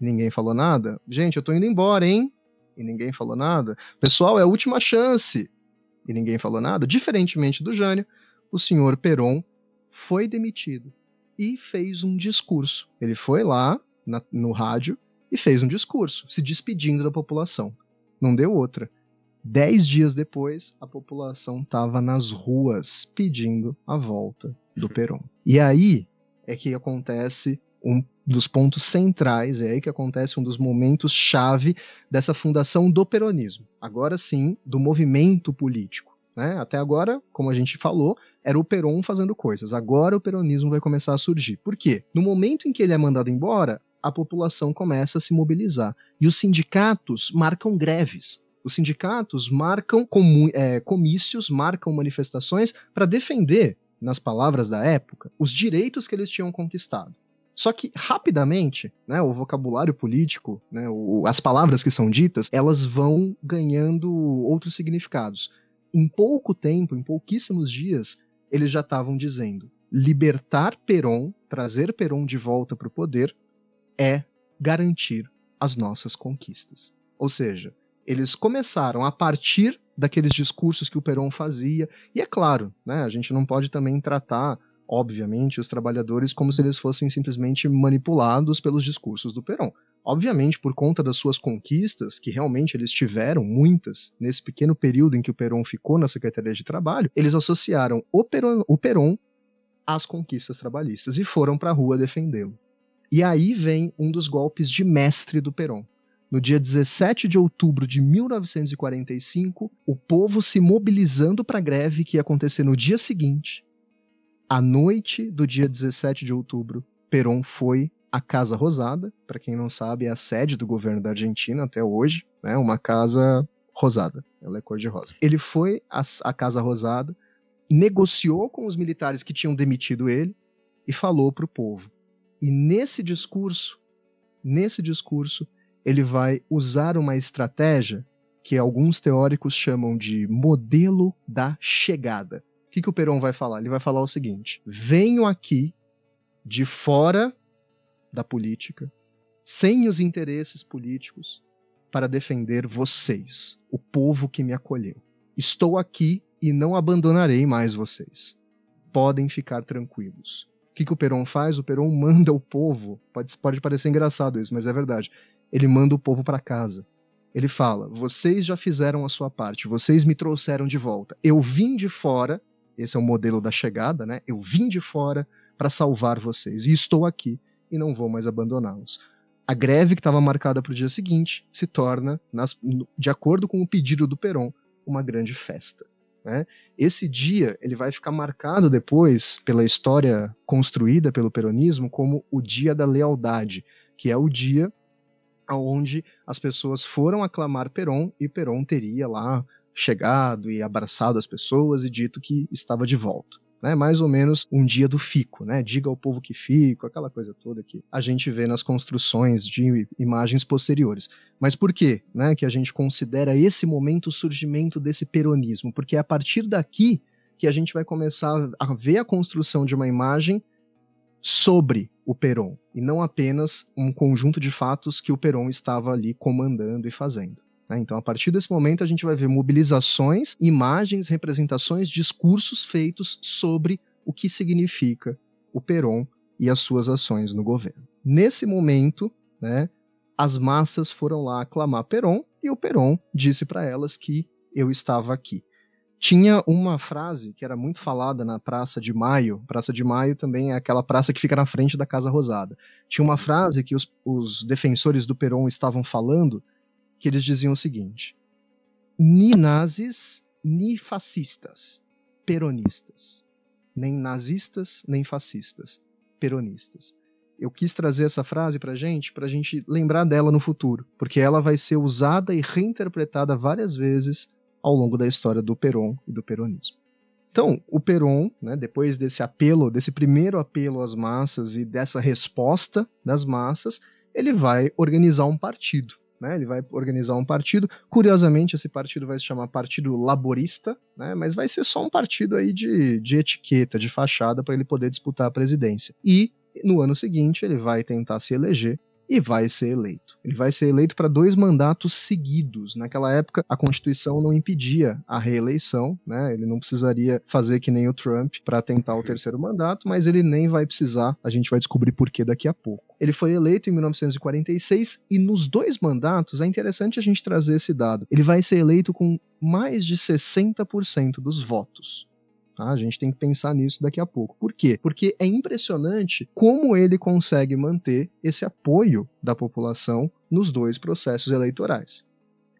ninguém falou nada. Gente, eu tô indo embora, hein? E ninguém falou nada. Pessoal, é a última chance. E ninguém falou nada. Diferentemente do Jânio, o senhor Peron foi demitido e fez um discurso. Ele foi lá na, no rádio e fez um discurso, se despedindo da população. Não deu outra. Dez dias depois, a população estava nas ruas pedindo a volta do Peron. E aí é que acontece um dos pontos centrais, é aí que acontece um dos momentos chave dessa fundação do peronismo. Agora sim, do movimento político. Né? Até agora, como a gente falou, era o Peron fazendo coisas. Agora o peronismo vai começar a surgir. Por quê? No momento em que ele é mandado embora, a população começa a se mobilizar. E os sindicatos marcam greves. Os sindicatos marcam é, comícios, marcam manifestações para defender, nas palavras da época, os direitos que eles tinham conquistado. Só que rapidamente, né, o vocabulário político, né, o, as palavras que são ditas, elas vão ganhando outros significados. Em pouco tempo, em pouquíssimos dias, eles já estavam dizendo: libertar Peron, trazer Peron de volta para o poder, é garantir as nossas conquistas. Ou seja, eles começaram a partir daqueles discursos que o Peron fazia, e é claro, né, a gente não pode também tratar obviamente, os trabalhadores como se eles fossem simplesmente manipulados pelos discursos do Perón. Obviamente, por conta das suas conquistas, que realmente eles tiveram muitas nesse pequeno período em que o Perón ficou na Secretaria de Trabalho, eles associaram o Perón, o Perón às conquistas trabalhistas e foram para a rua defendê-lo. E aí vem um dos golpes de mestre do Perón. No dia 17 de outubro de 1945, o povo se mobilizando para a greve que ia acontecer no dia seguinte, à noite do dia 17 de outubro, Perón foi à Casa Rosada, para quem não sabe, é a sede do governo da Argentina até hoje, né? Uma casa rosada, ela é cor de rosa. Ele foi à, à Casa Rosada, negociou com os militares que tinham demitido ele e falou para o povo. E nesse discurso, nesse discurso, ele vai usar uma estratégia que alguns teóricos chamam de modelo da chegada que, que o Peron vai falar? Ele vai falar o seguinte: venho aqui de fora da política, sem os interesses políticos, para defender vocês, o povo que me acolheu. Estou aqui e não abandonarei mais vocês. Podem ficar tranquilos. O que, que o Peron faz? O Peron manda o povo. Pode, pode parecer engraçado isso, mas é verdade. Ele manda o povo para casa. Ele fala: vocês já fizeram a sua parte, vocês me trouxeram de volta. Eu vim de fora esse é o modelo da chegada, né? Eu vim de fora para salvar vocês e estou aqui e não vou mais abandoná-los. A greve que estava marcada para o dia seguinte se torna, nas, de acordo com o pedido do Peron, uma grande festa. Né? Esse dia ele vai ficar marcado depois pela história construída pelo peronismo como o Dia da Lealdade, que é o dia onde as pessoas foram aclamar Peron e Peron teria lá chegado e abraçado as pessoas e dito que estava de volta. Né, mais ou menos um dia do fico, né? Diga ao povo que fico, aquela coisa toda que a gente vê nas construções de imagens posteriores. Mas por que, né, que a gente considera esse momento o surgimento desse peronismo? Porque é a partir daqui que a gente vai começar a ver a construção de uma imagem sobre o Perón, e não apenas um conjunto de fatos que o Perón estava ali comandando e fazendo. Né? Então, a partir desse momento, a gente vai ver mobilizações, imagens, representações, discursos feitos sobre o que significa o Perón e as suas ações no governo. Nesse momento, né, as massas foram lá aclamar Perón e o Perón disse para elas que eu estava aqui. Tinha uma frase que era muito falada na Praça de Maio. Praça de Maio também é aquela praça que fica na frente da Casa Rosada. Tinha uma frase que os, os defensores do Perón estavam falando, que eles diziam o seguinte: ni nazis, ni fascistas, peronistas. Nem nazistas, nem fascistas, peronistas. Eu quis trazer essa frase pra gente, pra gente lembrar dela no futuro, porque ela vai ser usada e reinterpretada várias vezes ao longo da história do Perón e do peronismo. Então, o Perón, né, depois desse apelo, desse primeiro apelo às massas e dessa resposta das massas, ele vai organizar um partido. Né, ele vai organizar um partido. Curiosamente, esse partido vai se chamar Partido Laborista, né, mas vai ser só um partido aí de, de etiqueta, de fachada, para ele poder disputar a presidência. E no ano seguinte, ele vai tentar se eleger e vai ser eleito. Ele vai ser eleito para dois mandatos seguidos. Naquela época, a Constituição não impedia a reeleição, né? Ele não precisaria fazer que nem o Trump para tentar o terceiro mandato, mas ele nem vai precisar. A gente vai descobrir por que daqui a pouco. Ele foi eleito em 1946 e nos dois mandatos é interessante a gente trazer esse dado. Ele vai ser eleito com mais de 60% dos votos. Tá? A gente tem que pensar nisso daqui a pouco. Por quê? Porque é impressionante como ele consegue manter esse apoio da população nos dois processos eleitorais.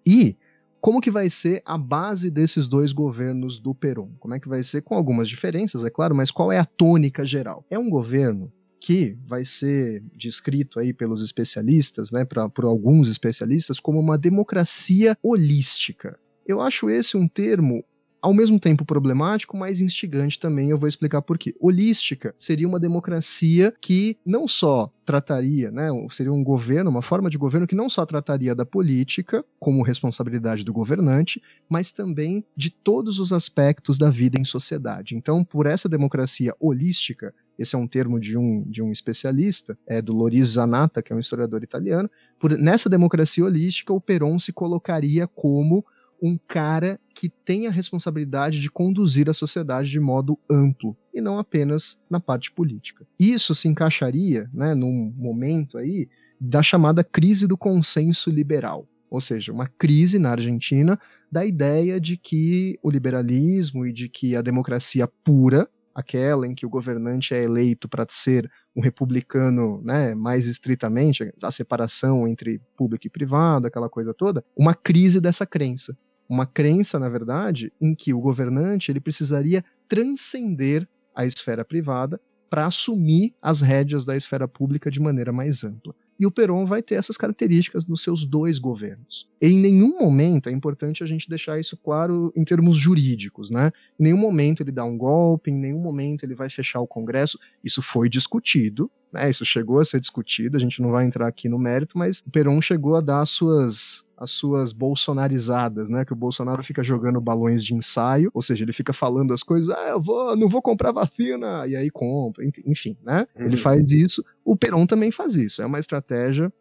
E como que vai ser a base desses dois governos do Perón? Como é que vai ser com algumas diferenças, é claro, mas qual é a tônica geral? É um governo que vai ser descrito aí pelos especialistas, né, pra, por alguns especialistas, como uma democracia holística. Eu acho esse um termo ao mesmo tempo problemático, mas instigante também, eu vou explicar por quê. Holística seria uma democracia que não só trataria, né, seria um governo, uma forma de governo que não só trataria da política como responsabilidade do governante, mas também de todos os aspectos da vida em sociedade. Então, por essa democracia holística, esse é um termo de um, de um especialista, é do Loris Zanata, que é um historiador italiano, por, nessa democracia holística, o Perón se colocaria como um cara que tem a responsabilidade de conduzir a sociedade de modo amplo e não apenas na parte política. Isso se encaixaria, né, num momento aí da chamada crise do consenso liberal, ou seja, uma crise na Argentina da ideia de que o liberalismo e de que a democracia pura, aquela em que o governante é eleito para ser um republicano, né, mais estritamente, a separação entre público e privado, aquela coisa toda, uma crise dessa crença uma crença, na verdade, em que o governante ele precisaria transcender a esfera privada para assumir as rédeas da esfera pública de maneira mais ampla. E o Perón vai ter essas características nos seus dois governos. Em nenhum momento, é importante a gente deixar isso claro em termos jurídicos, né? Em nenhum momento ele dá um golpe, em nenhum momento ele vai fechar o Congresso. Isso foi discutido, né? Isso chegou a ser discutido, a gente não vai entrar aqui no mérito, mas o Perón chegou a dar suas as suas bolsonarizadas, né? Que o Bolsonaro fica jogando balões de ensaio, ou seja, ele fica falando as coisas, ah, eu vou, não vou comprar vacina, e aí compra, enfim, né? Uhum. Ele faz isso. O Peron também faz isso. É uma estratégia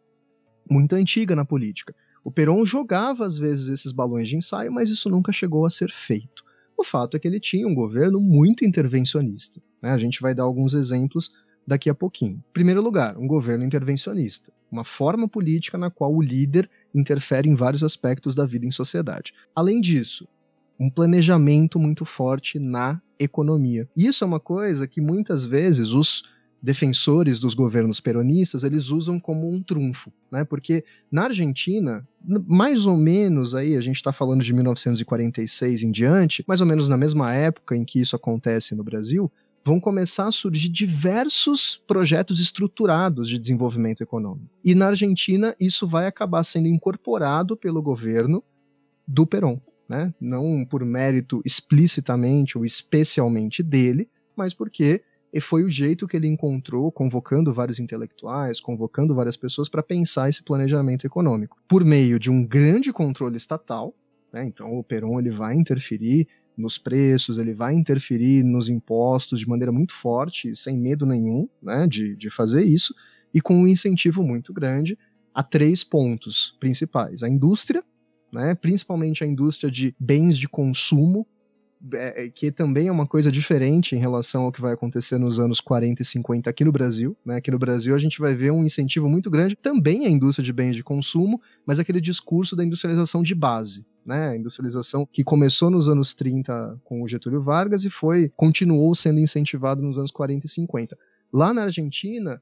muito antiga na política. O Peron jogava às vezes esses balões de ensaio, mas isso nunca chegou a ser feito. O fato é que ele tinha um governo muito intervencionista. Né? A gente vai dar alguns exemplos daqui a pouquinho. Em primeiro lugar, um governo intervencionista, uma forma política na qual o líder interfere em vários aspectos da vida em sociedade. Além disso, um planejamento muito forte na economia. Isso é uma coisa que muitas vezes os defensores dos governos peronistas eles usam como um trunfo, né? Porque na Argentina, mais ou menos aí a gente está falando de 1946 em diante, mais ou menos na mesma época em que isso acontece no Brasil, vão começar a surgir diversos projetos estruturados de desenvolvimento econômico. E na Argentina, isso vai acabar sendo incorporado pelo governo do Perón. Né? Não por mérito explicitamente ou especialmente dele, mas porque foi o jeito que ele encontrou, convocando vários intelectuais, convocando várias pessoas para pensar esse planejamento econômico. Por meio de um grande controle estatal, né? então o Perón ele vai interferir nos preços, ele vai interferir nos impostos de maneira muito forte, sem medo nenhum né, de, de fazer isso, e com um incentivo muito grande a três pontos principais: a indústria, né, principalmente a indústria de bens de consumo, é, é, que também é uma coisa diferente em relação ao que vai acontecer nos anos 40 e 50 aqui no Brasil. Né? Aqui no Brasil a gente vai ver um incentivo muito grande também à indústria de bens de consumo, mas aquele discurso da industrialização de base. Né, a industrialização que começou nos anos 30 com o Getúlio Vargas e foi continuou sendo incentivado nos anos 40 e 50. Lá na Argentina,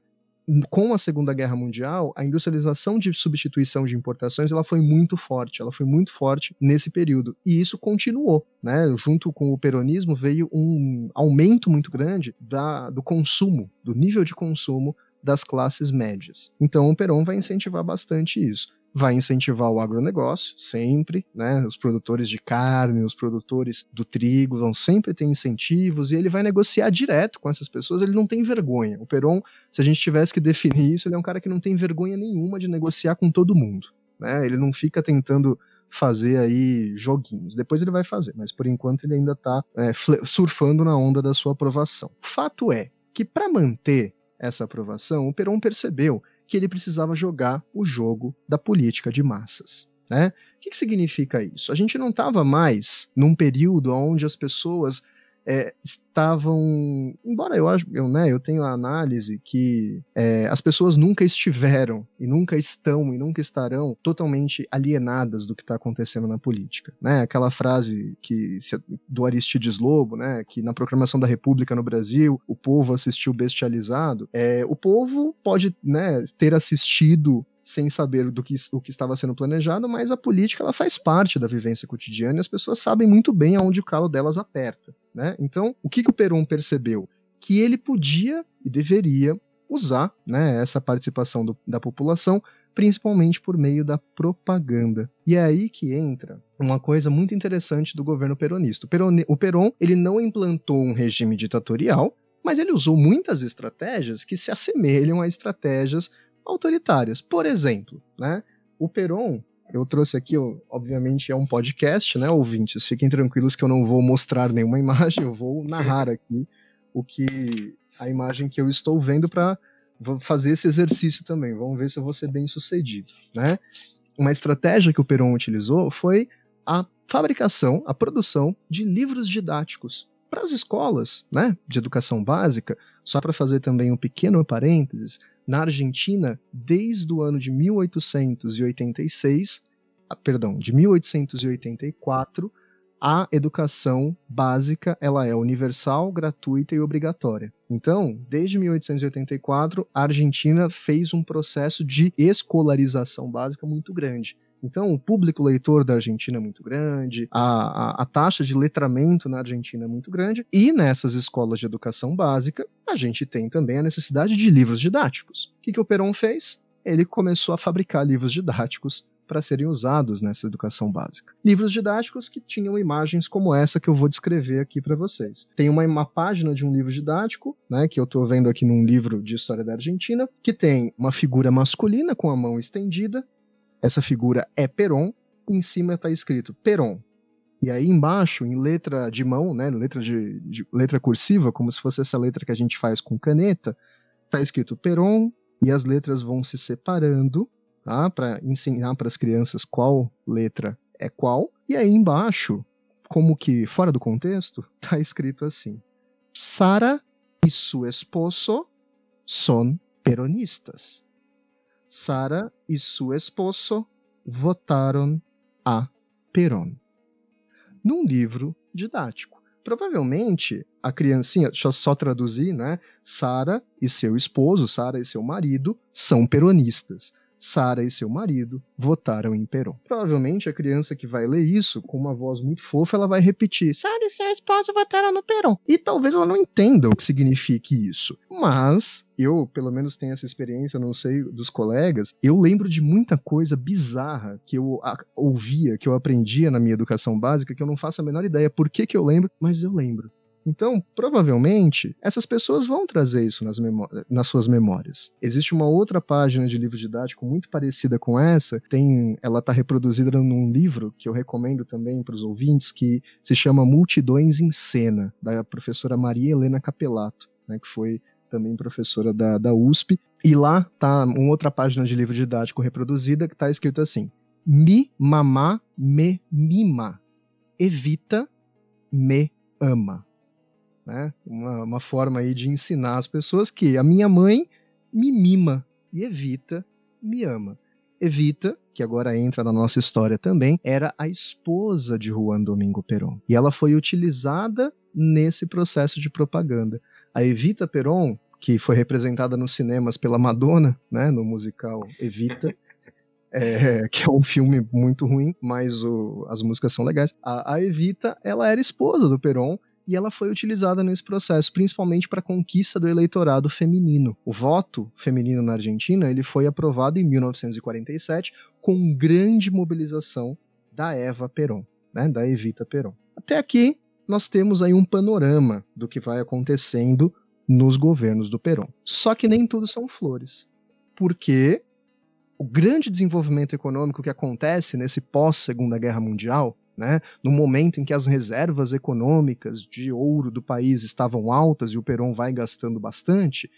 com a Segunda Guerra Mundial, a industrialização de substituição de importações ela foi muito forte, ela foi muito forte nesse período. E isso continuou. Né? Junto com o peronismo veio um aumento muito grande da, do consumo, do nível de consumo das classes médias. Então o Perón vai incentivar bastante isso vai incentivar o agronegócio, sempre, né? Os produtores de carne, os produtores do trigo vão sempre ter incentivos e ele vai negociar direto com essas pessoas, ele não tem vergonha. O Peron, se a gente tivesse que definir isso, ele é um cara que não tem vergonha nenhuma de negociar com todo mundo, né? Ele não fica tentando fazer aí joguinhos. Depois ele vai fazer, mas por enquanto ele ainda está é, surfando na onda da sua aprovação. Fato é que para manter essa aprovação, o Peron percebeu que ele precisava jogar o jogo da política de massas. Né? O que, que significa isso? A gente não estava mais num período onde as pessoas é, estavam, embora eu acho, eu, né, eu tenho a análise que é, as pessoas nunca estiveram e nunca estão e nunca estarão totalmente alienadas do que está acontecendo na política, né? Aquela frase que do Aristides Lobo, né, que na proclamação da República no Brasil o povo assistiu bestializado, é, o povo pode, né, ter assistido sem saber do que, o que estava sendo planejado, mas a política ela faz parte da vivência cotidiana e as pessoas sabem muito bem aonde o calo delas aperta. Né? Então, o que, que o Peron percebeu? Que ele podia e deveria usar né, essa participação do, da população principalmente por meio da propaganda. E é aí que entra uma coisa muito interessante do governo peronista. O Peron, o Peron ele não implantou um regime ditatorial, mas ele usou muitas estratégias que se assemelham a estratégias autoritárias. Por exemplo, né, o Peron, eu trouxe aqui, obviamente é um podcast, né, ouvintes? Fiquem tranquilos que eu não vou mostrar nenhuma imagem, eu vou narrar aqui o que a imagem que eu estou vendo para fazer esse exercício também. Vamos ver se eu vou ser bem sucedido, né? Uma estratégia que o Peron utilizou foi a fabricação, a produção de livros didáticos para as escolas, né, de educação básica. Só para fazer também um pequeno parênteses, na Argentina, desde o ano de 1886, ah, perdão, de 1884, a educação básica ela é universal, gratuita e obrigatória. Então, desde 1884, a Argentina fez um processo de escolarização básica muito grande. Então, o público leitor da Argentina é muito grande, a, a, a, taxa de letramento na Argentina é muito grande, e nessas escolas de educação básica, a gente tem também a necessidade de livros didáticos. O que, que o Perón fez? Ele começou a fabricar livros didáticos para serem usados nessa educação básica. Livros didáticos que tinham imagens como essa que eu vou descrever aqui para vocês. Tem uma, uma, página de um livro didático, né, que eu estou vendo aqui num livro de história da Argentina, que tem uma figura masculina com a mão estendida essa figura é Peron, e em cima está escrito Peron. E aí embaixo, em letra de mão, né, letra, de, de, letra cursiva, como se fosse essa letra que a gente faz com caneta, está escrito Peron, e as letras vão se separando, tá, para ensinar para as crianças qual letra é qual. E aí embaixo, como que fora do contexto, está escrito assim: Sara e su esposo son peronistas. Sara e seu esposo votaram a Perón. Num livro didático. Provavelmente a criancinha, deixa eu só traduzir, né? Sara e seu esposo, Sara e seu marido, são peronistas. Sara e seu marido votaram em Perón. Provavelmente a criança que vai ler isso com uma voz muito fofa, ela vai repetir: Sara e seu esposo votaram no Perón. E talvez ela não entenda o que signifique isso. Mas eu, pelo menos, tenho essa experiência, não sei dos colegas. Eu lembro de muita coisa bizarra que eu ouvia, que eu aprendia na minha educação básica, que eu não faço a menor ideia por que, que eu lembro, mas eu lembro. Então, provavelmente, essas pessoas vão trazer isso nas, nas, suas memórias. Existe uma outra página de livro didático muito parecida com essa, tem, ela está reproduzida num livro que eu recomendo também para os ouvintes, que se chama Multidões em Cena, da professora Maria Helena Capelato, né, que foi também professora da, da USP. E lá tá uma outra página de livro didático reproduzida que está escrito assim: Mi mamá me mima, evita me ama né? Uma, uma forma aí de ensinar as pessoas que a minha mãe me mima e Evita me ama. Evita, que agora entra na nossa história também, era a esposa de Juan Domingo Perón. E ela foi utilizada nesse processo de propaganda. A Evita Perón, que foi representada nos cinemas pela Madonna, né, no musical Evita, é, que é um filme muito ruim, mas o, as músicas são legais. A, a Evita, ela era esposa do Perón e ela foi utilizada nesse processo, principalmente para a conquista do eleitorado feminino. O voto feminino na Argentina ele foi aprovado em 1947 com grande mobilização da Eva Perón, né, da Evita Perón. Até aqui nós temos aí um panorama do que vai acontecendo nos governos do Perón. Só que nem tudo são flores, porque o grande desenvolvimento econômico que acontece nesse pós Segunda Guerra Mundial né? No momento em que as reservas econômicas de ouro do país estavam altas e o Perón vai gastando bastante,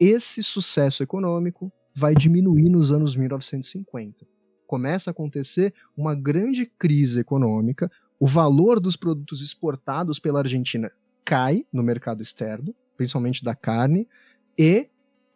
esse sucesso econômico vai diminuir nos anos 1950. Começa a acontecer uma grande crise econômica, o valor dos produtos exportados pela Argentina cai no mercado externo, principalmente da carne, e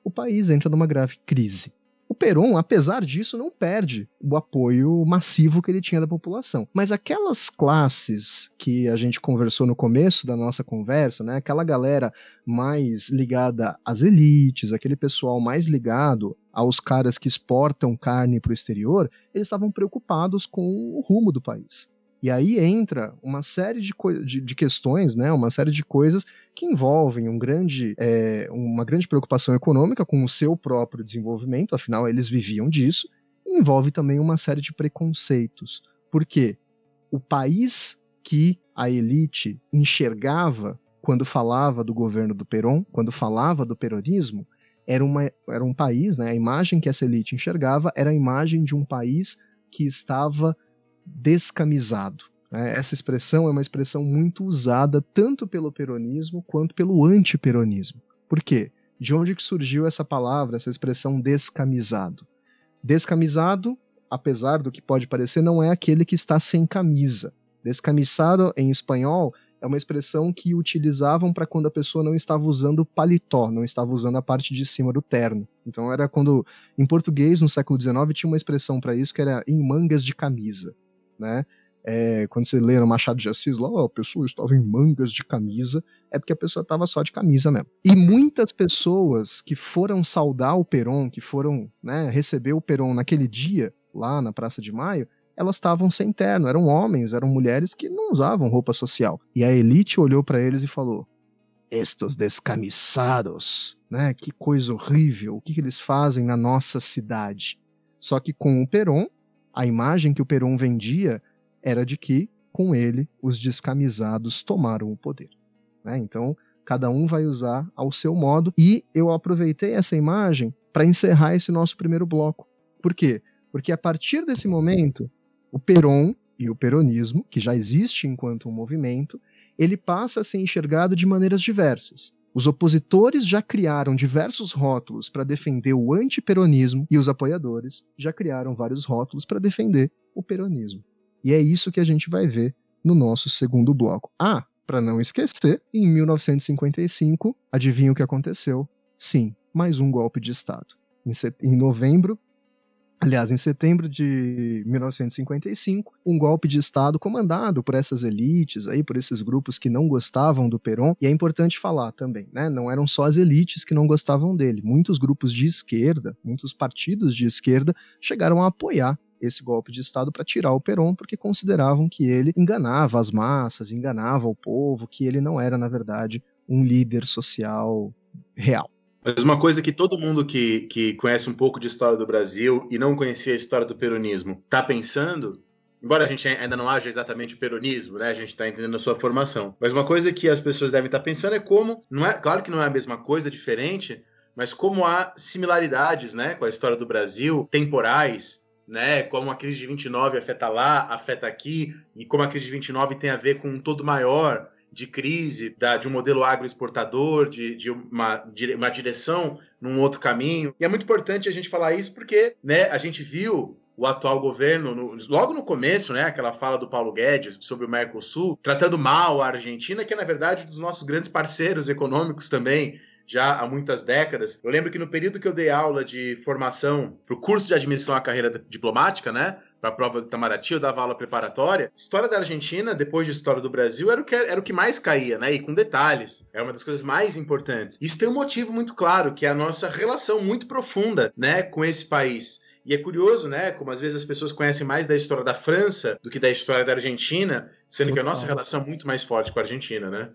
o país entra numa grave crise. O Peron, apesar disso, não perde o apoio massivo que ele tinha da população. Mas aquelas classes que a gente conversou no começo da nossa conversa, né, aquela galera mais ligada às elites, aquele pessoal mais ligado aos caras que exportam carne para o exterior, eles estavam preocupados com o rumo do país. E aí entra uma série de, de, de, questões, né, uma série de coisas que envolvem um grande, é, uma grande preocupação econômica com o seu próprio desenvolvimento, afinal eles viviam disso, e envolve também uma série de preconceitos. Porque o país que a elite enxergava quando falava do governo do Perón, quando falava do peronismo, era, uma, era um país, né, a imagem que essa elite enxergava era a imagem de um país que estava descamisado. Né? Essa expressão é uma expressão muito usada tanto pelo peronismo quanto pelo antiperonismo. Por quê? De onde que surgiu essa palavra, essa expressão descamisado? Descamisado, apesar do que pode parecer, não é aquele que está sem camisa. Descamisado em espanhol é uma expressão que utilizavam para quando a pessoa não estava usando paletó, não estava usando a parte de cima do terno. Então era quando, em português, no século XIX, tinha uma expressão para isso que era em mangas de camisa né? É, quando você lê no Machado de Assis, lá, oh, a pessoa estava em mangas de camisa, é porque a pessoa estava só de camisa mesmo. E muitas pessoas que foram saudar o Peron, que foram né, receber o Peron naquele dia, lá na Praça de Maio, elas estavam sem terno, eram homens, eram mulheres que não usavam roupa social. E a elite olhou para eles e falou: Estes descamisados, né? Que coisa horrível, o que, que eles fazem na nossa cidade? Só que com o Peron, a imagem que o Perón vendia era de que, com ele, os descamisados tomaram o poder. Né? Então, cada um vai usar ao seu modo, e eu aproveitei essa imagem para encerrar esse nosso primeiro bloco. Por quê? Porque a partir desse momento, o Perón e o peronismo, que já existe enquanto um movimento, ele passa a ser enxergado de maneiras diversas. Os opositores já criaram diversos rótulos para defender o antiperonismo e os apoiadores já criaram vários rótulos para defender o peronismo. E é isso que a gente vai ver no nosso segundo bloco. Ah, para não esquecer, em 1955, adivinha o que aconteceu? Sim, mais um golpe de Estado. Em, novembro Aliás, em setembro de 1955, um golpe de Estado comandado por essas elites, aí, por esses grupos que não gostavam do Perón, e é importante falar também, né? Não eram só as elites que não gostavam dele. Muitos grupos de esquerda, muitos partidos de esquerda chegaram a apoiar esse golpe de Estado para tirar o Perón, porque consideravam que ele enganava as massas, enganava o povo, que ele não era, na verdade, um líder social real. Mas uma coisa que todo mundo que, que conhece um pouco de história do Brasil e não conhecia a história do peronismo está pensando embora a gente ainda não haja exatamente o peronismo, né? A gente está entendendo a sua formação. Mas uma coisa que as pessoas devem estar pensando é como, não é, claro que não é a mesma coisa, é diferente, mas como há similaridades, né, com a história do Brasil, temporais, né, como a crise de 29 afeta lá, afeta aqui, e como a crise de 29 tem a ver com um todo maior de crise, da, de um modelo agroexportador, de, de, uma, de uma direção num outro caminho. E é muito importante a gente falar isso porque né, a gente viu o atual governo, no, logo no começo, né, aquela fala do Paulo Guedes sobre o Mercosul, tratando mal a Argentina, que é, na verdade, um dos nossos grandes parceiros econômicos também, já há muitas décadas. Eu lembro que no período que eu dei aula de formação para o curso de admissão à carreira diplomática, né, para a prova do Itamaraty, eu dava aula preparatória. História da Argentina, depois de história do Brasil, era o que, era o que mais caía, né? E com detalhes. É uma das coisas mais importantes. Isso tem um motivo muito claro, que é a nossa relação muito profunda, né, com esse país. E é curioso, né? Como às vezes as pessoas conhecem mais da história da França do que da história da Argentina, sendo Total. que a nossa relação é muito mais forte com a Argentina, né?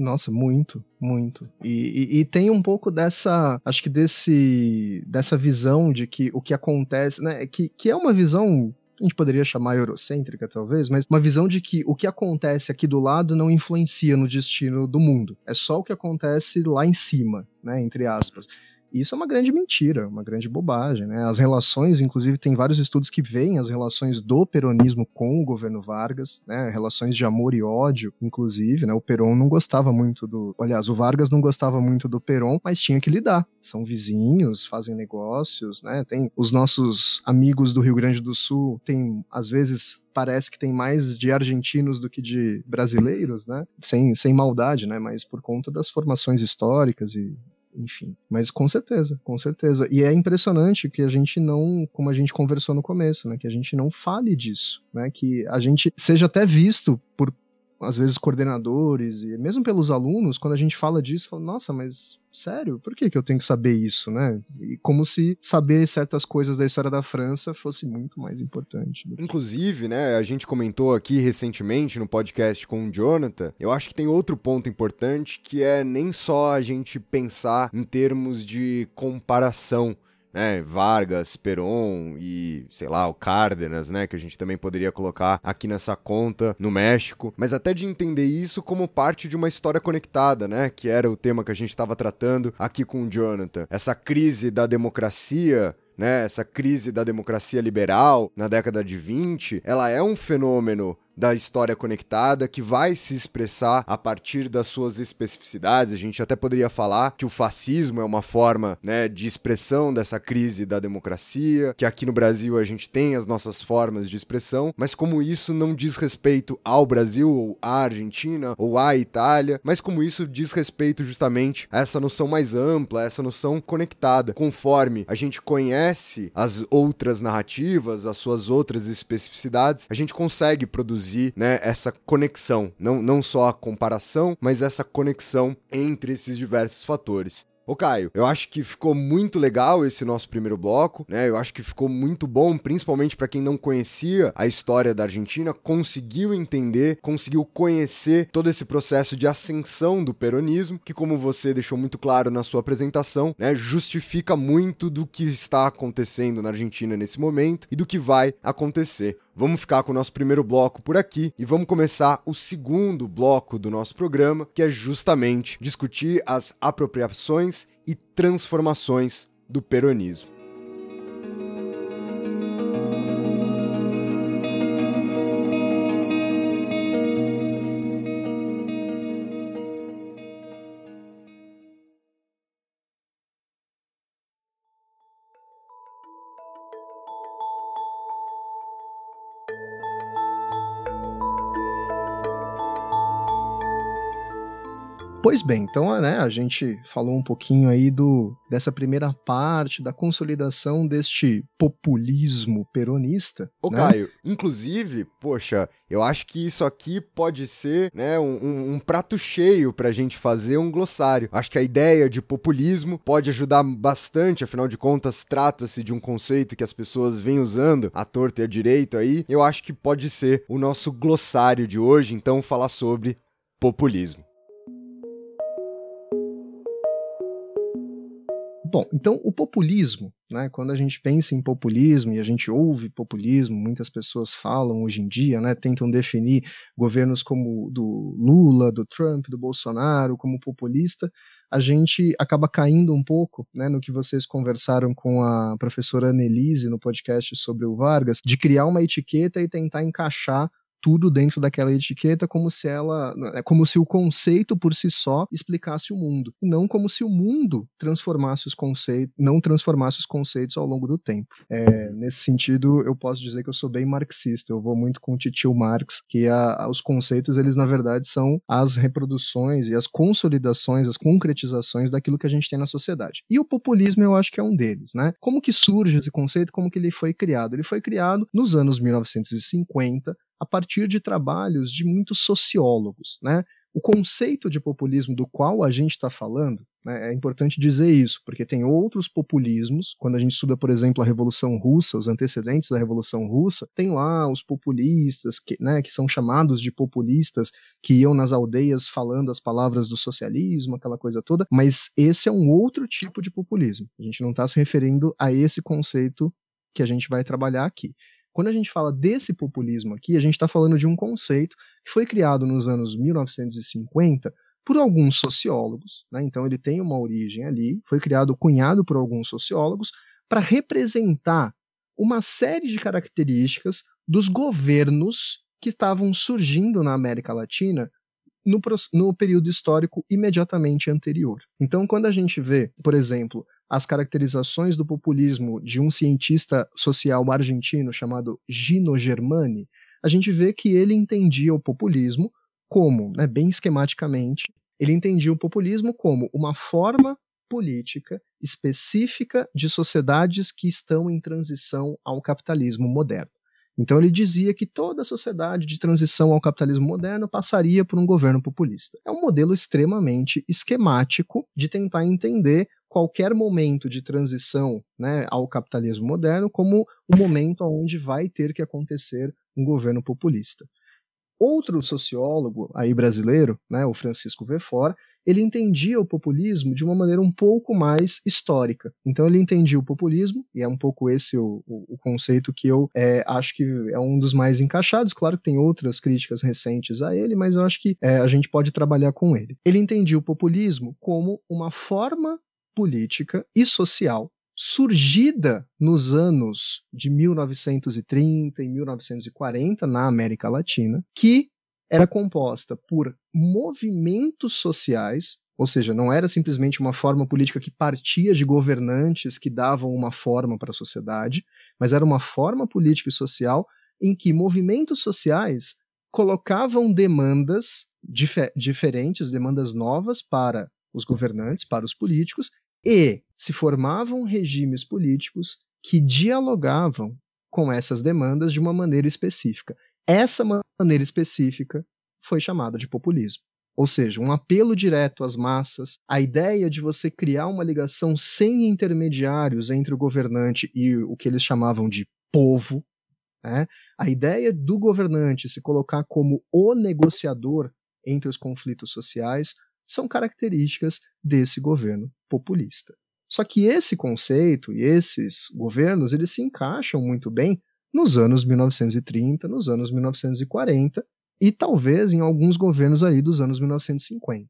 Nossa, muito, muito. E, e, e, tem um pouco dessa, acho que desse, dessa visão de que o que acontece, né, que, que é uma visão a gente poderia chamar eurocêntrica, talvez, mas uma visão de que o que acontece aqui do lado não influencia no destino do mundo. É só o que acontece lá em cima, né? Entre aspas. Isso é uma grande mentira, uma grande bobagem. Né? As relações, inclusive, tem vários estudos que veem as relações do peronismo com o governo Vargas, né? relações de amor e ódio, inclusive. Né? O Peron não gostava muito do. Aliás, o Vargas não gostava muito do Peron, mas tinha que lidar. São vizinhos, fazem negócios, né? Tem os nossos amigos do Rio Grande do Sul, tem, às vezes, parece que tem mais de argentinos do que de brasileiros, né? Sem, sem maldade, né? Mas por conta das formações históricas e enfim. Mas com certeza, com certeza. E é impressionante que a gente não, como a gente conversou no começo, né, que a gente não fale disso, né, que a gente seja até visto por às vezes coordenadores e mesmo pelos alunos, quando a gente fala disso, fala, nossa, mas sério, por que, que eu tenho que saber isso, né? E como se saber certas coisas da história da França fosse muito mais importante. Inclusive, né, a gente comentou aqui recentemente no podcast com o Jonathan, eu acho que tem outro ponto importante que é nem só a gente pensar em termos de comparação né, Vargas, Peron e, sei lá, o Cárdenas, né, que a gente também poderia colocar aqui nessa conta no México, mas até de entender isso como parte de uma história conectada, né, que era o tema que a gente estava tratando aqui com o Jonathan. Essa crise da democracia né, essa crise da democracia liberal na década de 20, ela é um fenômeno da história conectada que vai se expressar a partir das suas especificidades. A gente até poderia falar que o fascismo é uma forma né, de expressão dessa crise da democracia, que aqui no Brasil a gente tem as nossas formas de expressão, mas como isso não diz respeito ao Brasil ou à Argentina ou à Itália, mas como isso diz respeito justamente a essa noção mais ampla, essa noção conectada, conforme a gente conhece as outras narrativas, as suas outras especificidades, a gente consegue produzir produzir né, essa conexão, não, não só a comparação, mas essa conexão entre esses diversos fatores. Ô Caio, eu acho que ficou muito legal esse nosso primeiro bloco, né? Eu acho que ficou muito bom, principalmente para quem não conhecia a história da Argentina, conseguiu entender, conseguiu conhecer todo esse processo de ascensão do peronismo, que como você deixou muito claro na sua apresentação, né, justifica muito do que está acontecendo na Argentina nesse momento e do que vai acontecer. Vamos ficar com o nosso primeiro bloco por aqui e vamos começar o segundo bloco do nosso programa, que é justamente discutir as apropriações e transformações do peronismo. Pois bem, então né, a gente falou um pouquinho aí do, dessa primeira parte da consolidação deste populismo peronista. Ô, né? Caio, inclusive, poxa, eu acho que isso aqui pode ser né, um, um, um prato cheio para a gente fazer um glossário. Acho que a ideia de populismo pode ajudar bastante, afinal de contas, trata-se de um conceito que as pessoas vêm usando à torta e à direita aí. Eu acho que pode ser o nosso glossário de hoje, então, falar sobre populismo. Bom, então o populismo, né, quando a gente pensa em populismo e a gente ouve populismo, muitas pessoas falam hoje em dia, né, tentam definir governos como do Lula, do Trump, do Bolsonaro como populista, a gente acaba caindo um pouco né, no que vocês conversaram com a professora Annelise no podcast sobre o Vargas, de criar uma etiqueta e tentar encaixar tudo dentro daquela etiqueta como se ela, é como se o conceito por si só explicasse o mundo, não como se o mundo transformasse os conceitos, não transformasse os conceitos ao longo do tempo. É, nesse sentido, eu posso dizer que eu sou bem marxista. Eu vou muito com o Titio Marx, que a, os conceitos eles na verdade são as reproduções e as consolidações, as concretizações daquilo que a gente tem na sociedade. E o populismo eu acho que é um deles, né? Como que surge esse conceito? Como que ele foi criado? Ele foi criado nos anos 1950 a partir de trabalhos de muitos sociólogos. Né? O conceito de populismo do qual a gente está falando, né, é importante dizer isso, porque tem outros populismos. Quando a gente estuda, por exemplo, a Revolução Russa, os antecedentes da Revolução Russa, tem lá os populistas, que, né, que são chamados de populistas, que iam nas aldeias falando as palavras do socialismo, aquela coisa toda, mas esse é um outro tipo de populismo. A gente não está se referindo a esse conceito que a gente vai trabalhar aqui. Quando a gente fala desse populismo aqui, a gente está falando de um conceito que foi criado nos anos 1950 por alguns sociólogos, né? então ele tem uma origem ali, foi criado, cunhado por alguns sociólogos, para representar uma série de características dos governos que estavam surgindo na América Latina no, no, período histórico imediatamente anterior. Então, quando a gente vê, por exemplo, as caracterizações do populismo de um cientista social argentino chamado Gino Germani, a gente vê que ele entendia o populismo como, né, bem esquematicamente, ele entendia o populismo como uma forma política específica de sociedades que estão em transição ao capitalismo moderno. Então ele dizia que toda sociedade de transição ao capitalismo moderno passaria por um governo populista. É um modelo extremamente esquemático de tentar entender qualquer momento de transição né, ao capitalismo moderno como o momento onde vai ter que acontecer um governo populista. Outro sociólogo aí brasileiro, né, o Francisco Vefora, ele entendia o populismo de uma maneira um pouco mais histórica. Então ele entendia o populismo, e é um pouco esse o, o, o conceito que eu é, acho que é um dos mais encaixados. Claro que tem outras críticas recentes a ele, mas eu acho que é, a gente pode trabalhar com ele. Ele entendia o populismo como uma forma política e social surgida nos anos de 1930 e 1940 na América Latina, que era composta por movimentos sociais, ou seja, não era simplesmente uma forma política que partia de governantes que davam uma forma para a sociedade, mas era uma forma política e social em que movimentos sociais colocavam demandas dif diferentes, demandas novas para os governantes, para os políticos, e se formavam regimes políticos que dialogavam com essas demandas de uma maneira específica. Essa maneira específica foi chamada de populismo. Ou seja, um apelo direto às massas, a ideia de você criar uma ligação sem intermediários entre o governante e o que eles chamavam de povo, né? a ideia do governante se colocar como o negociador entre os conflitos sociais, são características desse governo populista. Só que esse conceito e esses governos, eles se encaixam muito bem nos anos 1930, nos anos 1940 e talvez em alguns governos aí dos anos 1950.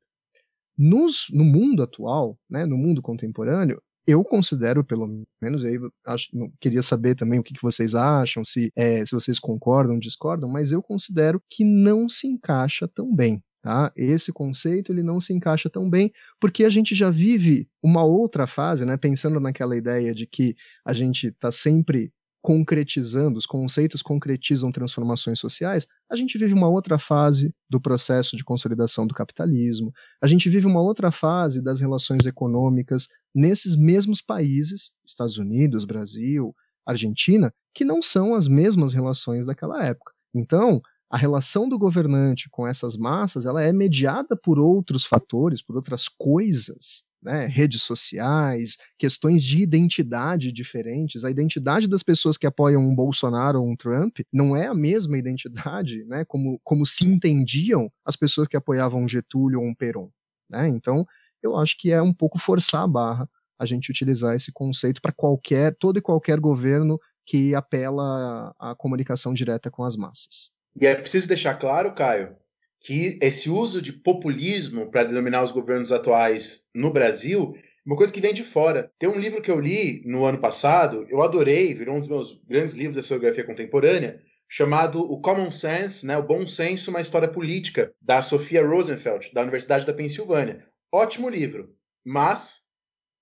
Nos, no mundo atual, né, no mundo contemporâneo, eu considero, pelo menos, aí acho, queria saber também o que, que vocês acham, se, é, se vocês concordam, discordam, mas eu considero que não se encaixa tão bem. Tá? Esse conceito ele não se encaixa tão bem porque a gente já vive uma outra fase, né? pensando naquela ideia de que a gente está sempre concretizando, os conceitos concretizam transformações sociais, a gente vive uma outra fase do processo de consolidação do capitalismo, a gente vive uma outra fase das relações econômicas nesses mesmos países, Estados Unidos, Brasil, Argentina, que não são as mesmas relações daquela época. Então, a relação do governante com essas massas ela é mediada por outros fatores, por outras coisas, né? redes sociais, questões de identidade diferentes. A identidade das pessoas que apoiam um Bolsonaro ou um Trump não é a mesma identidade, né? como, como se entendiam as pessoas que apoiavam um Getúlio ou um Perón. Né? Então, eu acho que é um pouco forçar a barra a gente utilizar esse conceito para qualquer, todo e qualquer governo que apela à comunicação direta com as massas. E é preciso deixar claro, Caio, que esse uso de populismo para denominar os governos atuais no Brasil uma coisa que vem de fora. Tem um livro que eu li no ano passado, eu adorei, virou um dos meus grandes livros da historiografia contemporânea, chamado O Common Sense, né, o Bom Senso, uma história política, da Sofia Rosenfeld, da Universidade da Pensilvânia. Ótimo livro, mas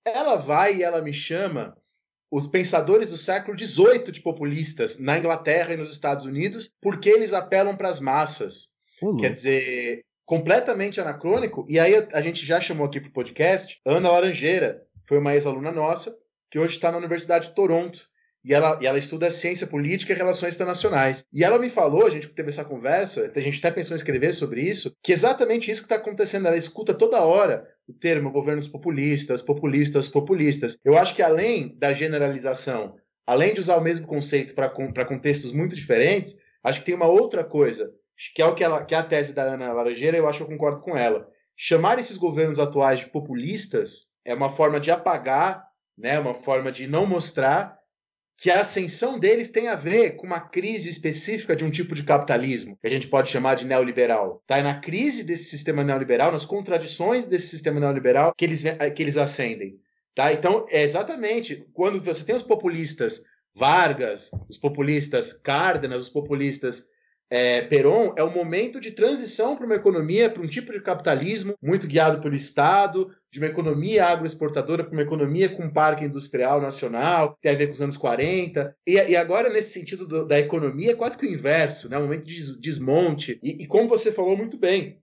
ela vai e ela me chama os pensadores do século XVIII de populistas na Inglaterra e nos Estados Unidos, porque eles apelam para as massas. Quer dizer, completamente anacrônico. E aí a gente já chamou aqui para o podcast Ana Laranjeira, foi uma ex-aluna nossa, que hoje está na Universidade de Toronto. E ela, e ela estuda ciência política e relações internacionais. E ela me falou, a gente teve essa conversa, a gente até pensou em escrever sobre isso, que exatamente isso que está acontecendo. Ela escuta toda hora o termo governos populistas, populistas, populistas. Eu acho que além da generalização, além de usar o mesmo conceito para contextos muito diferentes, acho que tem uma outra coisa que é o que, ela, que é a tese da Ana Laranjeira, eu acho que eu concordo com ela. Chamar esses governos atuais de populistas é uma forma de apagar, né, uma forma de não mostrar que a ascensão deles tem a ver com uma crise específica de um tipo de capitalismo, que a gente pode chamar de neoliberal. Tá? É na crise desse sistema neoliberal, nas contradições desse sistema neoliberal, que eles, que eles ascendem. Tá? Então, é exatamente quando você tem os populistas Vargas, os populistas Cárdenas, os populistas é, Peron é um momento de transição para uma economia, para um tipo de capitalismo muito guiado pelo Estado, de uma economia agroexportadora para uma economia com um parque industrial nacional, tem a ver com os anos 40. E, e agora, nesse sentido do, da economia, é quase que o inverso, né? um momento de desmonte. E, e como você falou muito bem,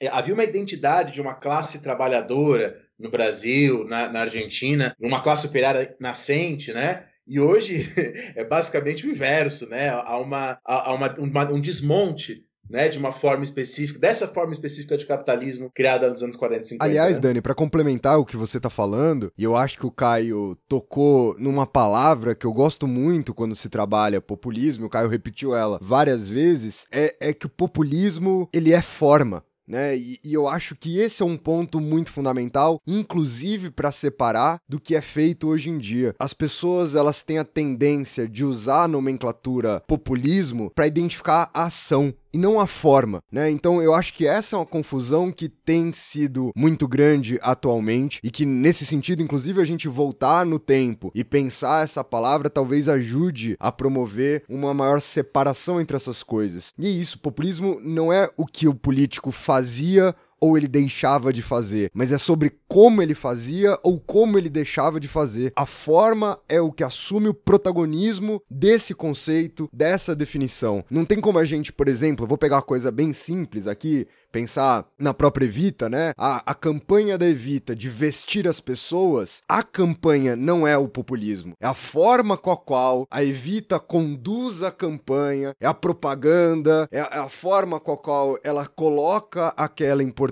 é, havia uma identidade de uma classe trabalhadora no Brasil, na, na Argentina, uma classe operária nascente, né? E hoje é basicamente o inverso, né? Há, uma, há uma, uma, um desmonte né, de uma forma específica, dessa forma específica de capitalismo criada nos anos 40 e 50. Aliás, né? Dani, para complementar o que você está falando, e eu acho que o Caio tocou numa palavra que eu gosto muito quando se trabalha populismo, o Caio repetiu ela várias vezes, é, é que o populismo, ele é forma né? E, e, eu acho que esse é um ponto muito fundamental, inclusive para separar do que é feito hoje em dia. As pessoas elas têm a tendência de usar a nomenclatura populismo para identificar a ação não a forma, né? Então eu acho que essa é uma confusão que tem sido muito grande atualmente e que nesse sentido, inclusive, a gente voltar no tempo e pensar essa palavra talvez ajude a promover uma maior separação entre essas coisas. E isso, populismo não é o que o político fazia ou ele deixava de fazer, mas é sobre como ele fazia ou como ele deixava de fazer. A forma é o que assume o protagonismo desse conceito, dessa definição. Não tem como a gente, por exemplo, vou pegar uma coisa bem simples aqui, pensar na própria Evita, né? A, a campanha da Evita de vestir as pessoas, a campanha não é o populismo, é a forma com a qual a Evita conduz a campanha, é a propaganda, é a, é a forma com a qual ela coloca aquela importância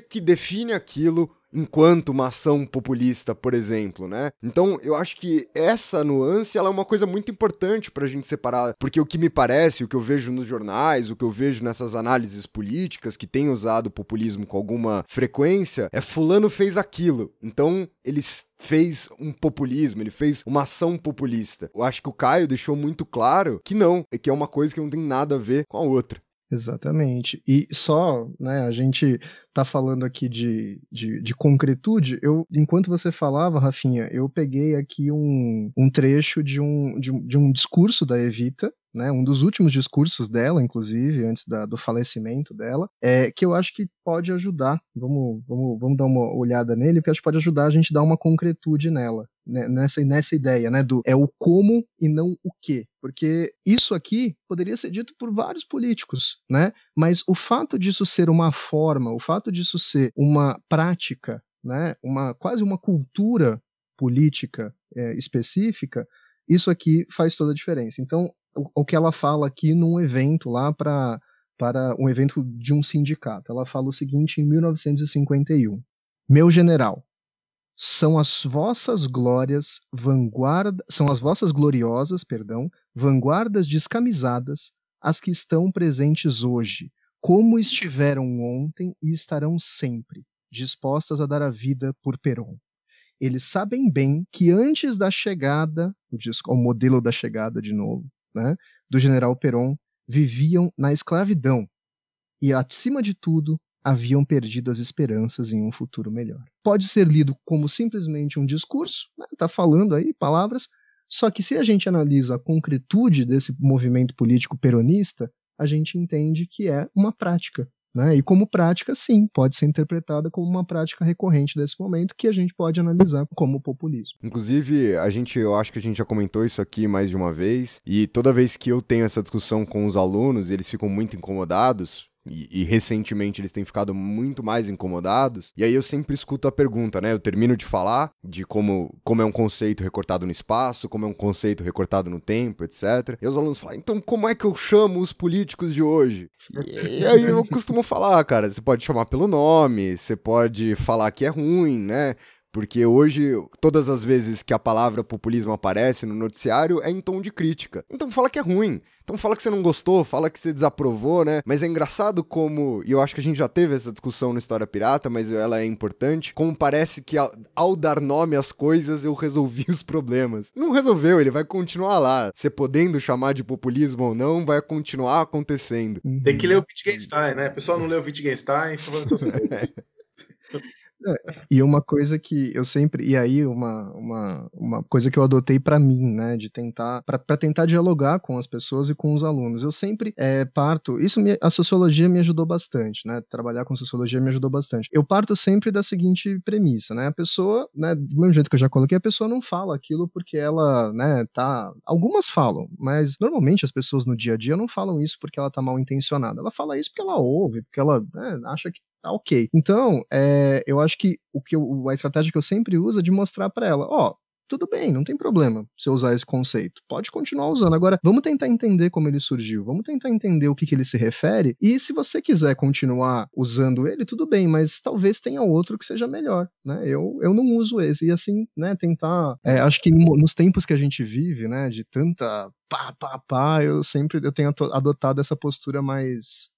que define aquilo enquanto uma ação populista, por exemplo, né? Então, eu acho que essa nuance ela é uma coisa muito importante para a gente separar, porque o que me parece, o que eu vejo nos jornais, o que eu vejo nessas análises políticas que têm usado o populismo com alguma frequência, é fulano fez aquilo. Então, ele fez um populismo, ele fez uma ação populista. Eu acho que o Caio deixou muito claro que não, é que é uma coisa que não tem nada a ver com a outra. Exatamente. E só, né, a gente tá falando aqui de, de, de, concretude, eu, enquanto você falava, Rafinha, eu peguei aqui um, um trecho de um, de, de um discurso da Evita, né, um dos últimos discursos dela, inclusive, antes da, do falecimento dela, é, que eu acho que pode ajudar. Vamos, vamos, vamos dar uma olhada nele, porque acho que pode ajudar a gente a dar uma concretude nela, nessa, nessa ideia, né, do é o como e não o que. Porque isso aqui poderia ser dito por vários políticos, né? Mas o fato disso ser uma forma, o fato disso ser uma prática, né, uma quase uma cultura política é, específica, isso aqui faz toda a diferença. Então, o, que ela fala aqui num evento lá para para um evento de um sindicato. Ela fala o seguinte em 1951: Meu general, são as vossas glórias vanguarda, são as vossas gloriosas, perdão, vanguardas descamisadas as que estão presentes hoje, como estiveram ontem e estarão sempre, dispostas a dar a vida por Peron. eles sabem bem que antes da chegada, o, o modelo da chegada de novo, né, do general Perón, viviam na escravidão. E, acima de tudo, haviam perdido as esperanças em um futuro melhor. Pode ser lido como simplesmente um discurso, está né, falando aí palavras, só que se a gente analisa a concretude desse movimento político peronista, a gente entende que é uma prática. Né? E como prática, sim, pode ser interpretada como uma prática recorrente desse momento que a gente pode analisar como populismo. Inclusive, a gente, eu acho que a gente já comentou isso aqui mais de uma vez, e toda vez que eu tenho essa discussão com os alunos, eles ficam muito incomodados, e, e, recentemente eles têm ficado muito mais incomodados. E aí eu sempre escuto a pergunta, né? Eu termino de falar de como, como é um conceito recortado no espaço, como é um conceito recortado no tempo, etc. E os alunos falam, então como é que eu chamo os políticos de hoje? E, e aí eu costumo falar, cara, você pode chamar pelo nome, você pode falar que é ruim, né? Porque hoje, todas as vezes que a palavra populismo aparece no noticiário, é em tom de crítica. Então fala que é ruim. Então fala que você não gostou, fala que você desaprovou, né? Mas é engraçado como, e eu acho que a gente já teve essa discussão no História Pirata, mas ela é importante, como parece que ao, ao dar nome às coisas eu resolvi os problemas. Não resolveu, ele vai continuar lá. Você podendo chamar de populismo ou não, vai continuar acontecendo. Tem que ler o Wittgenstein, né? O pessoal não lê o Wittgenstein falando essas coisas. E uma coisa que eu sempre. E aí, uma, uma, uma coisa que eu adotei para mim, né? De tentar. para tentar dialogar com as pessoas e com os alunos. Eu sempre é, parto. Isso me, a sociologia me ajudou bastante, né? Trabalhar com sociologia me ajudou bastante. Eu parto sempre da seguinte premissa, né? A pessoa, né? Do mesmo jeito que eu já coloquei, a pessoa não fala aquilo porque ela, né, tá. Algumas falam, mas normalmente as pessoas no dia a dia não falam isso porque ela tá mal intencionada. Ela fala isso porque ela ouve, porque ela né, acha que tá ok. Então, é, eu acho que o que eu, a estratégia que eu sempre uso é de mostrar para ela, ó, tudo bem, não tem problema se usar esse conceito. Pode continuar usando. Agora, vamos tentar entender como ele surgiu, vamos tentar entender o que, que ele se refere. E se você quiser continuar usando ele, tudo bem, mas talvez tenha outro que seja melhor. Né? Eu, eu não uso esse. E assim, né, tentar. É, acho que nos tempos que a gente vive, né, de tanta pá, pá, pá, eu sempre eu tenho adotado essa postura mais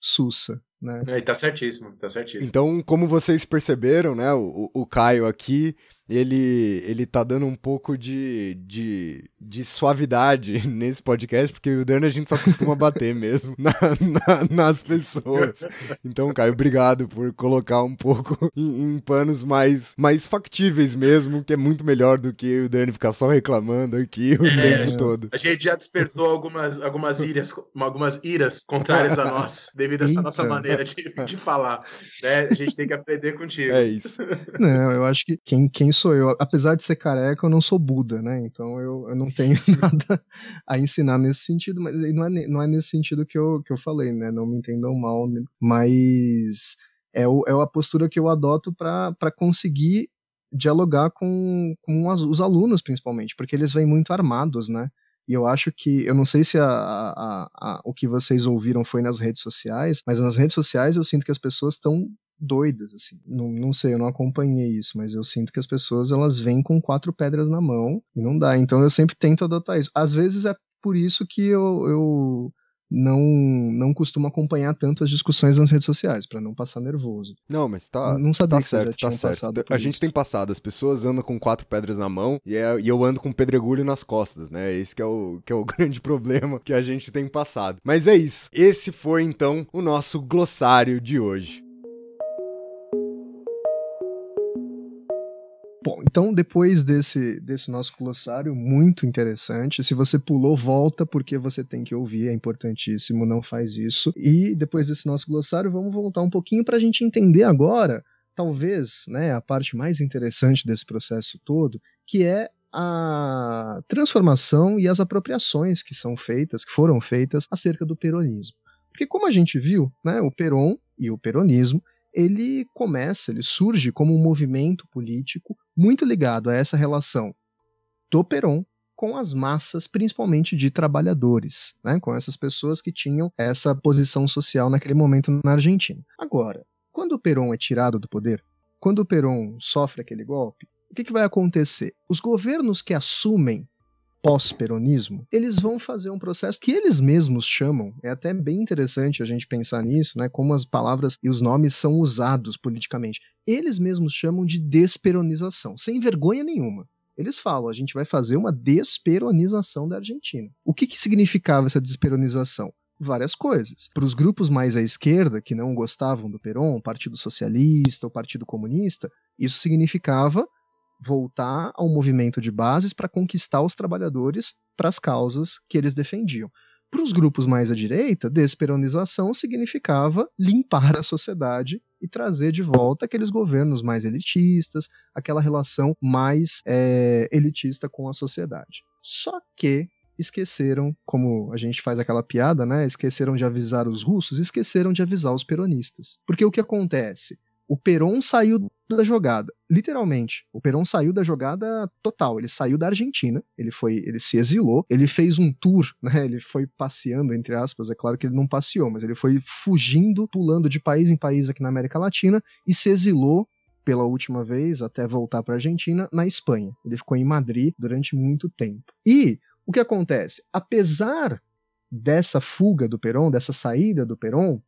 sussa. Né? É, tá certíssimo, tá certíssimo. Então, como vocês perceberam, né, o, o Caio aqui, ele, ele tá dando um pouco de, de, de suavidade nesse podcast, porque o Dano a gente só costuma bater mesmo na, na, nas pessoas. Então, Caio, obrigado por colocar um pouco em, em, panos mais, mais factíveis mesmo, que é muito melhor do que o Dani ficar só reclamando aqui o é, tempo todo. A gente já despertou algumas, algumas, iras, algumas iras contrárias a nós, devido a essa nossa maneira de, de falar. Né? A gente tem que aprender contigo. É isso. Não, eu acho que quem, quem sou eu. Apesar de ser careca, eu não sou Buda, né? Então eu, eu não tenho nada a ensinar nesse sentido, mas não é, não é nesse sentido que eu, que eu falei, né? Não me entendam mal, né? mas é, o, é a postura que eu adoto para conseguir dialogar com, com as, os alunos, principalmente, porque eles vêm muito armados, né? E eu acho que, eu não sei se a, a, a, o que vocês ouviram foi nas redes sociais, mas nas redes sociais eu sinto que as pessoas estão doidas, assim. Não, não sei, eu não acompanhei isso, mas eu sinto que as pessoas elas vêm com quatro pedras na mão e não dá. Então eu sempre tento adotar isso. Às vezes é por isso que eu, eu não não costumo acompanhar tanto as discussões nas redes sociais, para não passar nervoso. Não, mas tá, não sabia tá certo, tá certo. A gente tem passado, as pessoas andam com quatro pedras na mão e, é, e eu ando com pedregulho nas costas, né? Esse que é, o, que é o grande problema que a gente tem passado. Mas é isso. Esse foi então o nosso glossário de hoje. Bom, então depois desse, desse nosso glossário muito interessante, se você pulou, volta porque você tem que ouvir, é importantíssimo, não faz isso. E depois desse nosso glossário, vamos voltar um pouquinho para a gente entender agora, talvez, né, a parte mais interessante desse processo todo, que é a transformação e as apropriações que são feitas, que foram feitas acerca do peronismo. Porque como a gente viu, né, o Peron e o peronismo ele começa, ele surge como um movimento político muito ligado a essa relação do Perón com as massas, principalmente de trabalhadores, né, com essas pessoas que tinham essa posição social naquele momento na Argentina. Agora, quando o Perón é tirado do poder, quando o Perón sofre aquele golpe, o que, que vai acontecer? Os governos que assumem pós-peronismo, eles vão fazer um processo que eles mesmos chamam, é até bem interessante a gente pensar nisso, né, como as palavras e os nomes são usados politicamente. Eles mesmos chamam de desperonização, sem vergonha nenhuma. Eles falam, a gente vai fazer uma desperonização da Argentina. O que, que significava essa desperonização? várias coisas. Para os grupos mais à esquerda, que não gostavam do Perón, o Partido Socialista, o Partido Comunista, isso significava voltar ao movimento de bases para conquistar os trabalhadores para as causas que eles defendiam. Para os grupos mais à direita, desperonização significava limpar a sociedade e trazer de volta aqueles governos mais elitistas, aquela relação mais é, elitista com a sociedade. Só que esqueceram, como a gente faz aquela piada, né? Esqueceram de avisar os russos, esqueceram de avisar os peronistas. Porque o que acontece? O Peron saiu da jogada, literalmente. O Peron saiu da jogada total. Ele saiu da Argentina, ele foi, ele se exilou, ele fez um tour, né? Ele foi passeando entre aspas. É claro que ele não passeou, mas ele foi fugindo, pulando de país em país aqui na América Latina e se exilou pela última vez até voltar para a Argentina na Espanha. Ele ficou em Madrid durante muito tempo. E o que acontece? Apesar dessa fuga do Perón, dessa saída do Perón,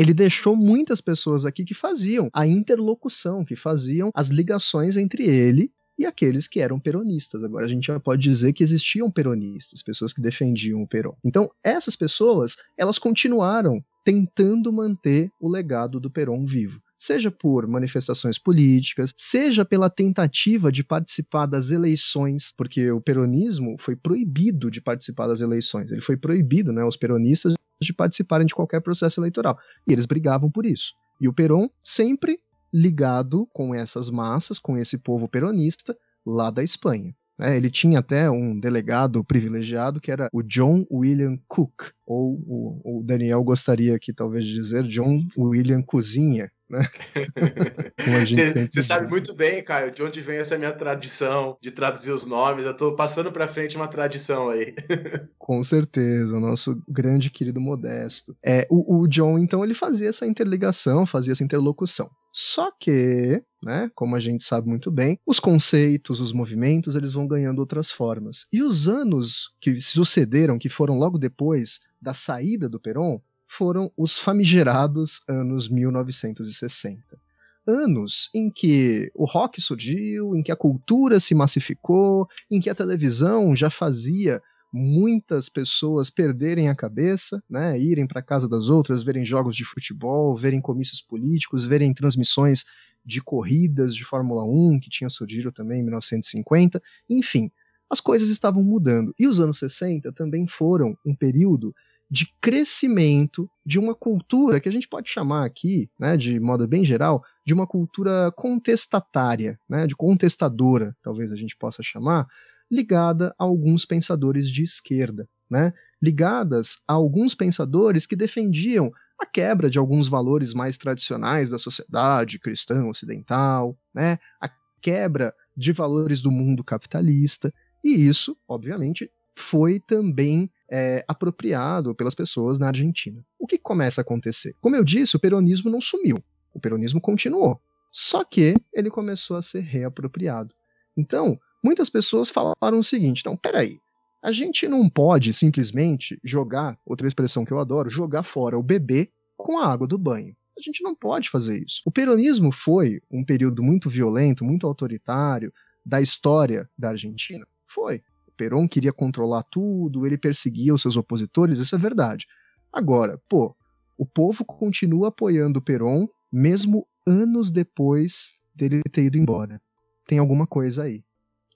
ele deixou muitas pessoas aqui que faziam a interlocução, que faziam as ligações entre ele e aqueles que eram peronistas. Agora a gente já pode dizer que existiam peronistas, pessoas que defendiam o Perón. Então, essas pessoas, elas continuaram tentando manter o legado do Perón vivo seja por manifestações políticas, seja pela tentativa de participar das eleições, porque o peronismo foi proibido de participar das eleições. Ele foi proibido, né, os peronistas de participarem de qualquer processo eleitoral. E eles brigavam por isso. E o Peron sempre ligado com essas massas, com esse povo peronista lá da Espanha. É, ele tinha até um delegado privilegiado que era o John William Cook, ou o, o Daniel gostaria aqui talvez de dizer John William Cozinha, né? Você sabe muito bem, Caio, de onde vem essa minha tradição de traduzir os nomes. Eu tô passando para frente uma tradição aí. Com certeza, o nosso grande querido Modesto. É, o, o John, então, ele fazia essa interligação, fazia essa interlocução. Só que, né, como a gente sabe muito bem, os conceitos, os movimentos, eles vão ganhando outras formas. E os anos que sucederam, que foram logo depois da saída do Perón, foram os famigerados anos 1960. Anos em que o rock surgiu, em que a cultura se massificou, em que a televisão já fazia muitas pessoas perderem a cabeça, né, irem para casa das outras, verem jogos de futebol, verem comícios políticos, verem transmissões de corridas de Fórmula 1 que tinha surgido também em 1950, enfim, as coisas estavam mudando. E os anos 60 também foram um período de crescimento de uma cultura que a gente pode chamar aqui, né, de modo bem geral, de uma cultura contestatária, né, de contestadora, talvez a gente possa chamar, ligada a alguns pensadores de esquerda, né? ligadas a alguns pensadores que defendiam a quebra de alguns valores mais tradicionais da sociedade cristã ocidental, né? a quebra de valores do mundo capitalista, e isso, obviamente, foi também é, apropriado pelas pessoas na Argentina. O que começa a acontecer? Como eu disse, o peronismo não sumiu, o peronismo continuou, só que ele começou a ser reapropriado. Então, muitas pessoas falaram o seguinte: não, peraí. A gente não pode simplesmente jogar, outra expressão que eu adoro, jogar fora o bebê com a água do banho. A gente não pode fazer isso. O peronismo foi um período muito violento, muito autoritário da história da Argentina. Foi. O Perón queria controlar tudo, ele perseguia os seus opositores, isso é verdade. Agora, pô, o povo continua apoiando o Perón mesmo anos depois dele ter ido embora. Tem alguma coisa aí.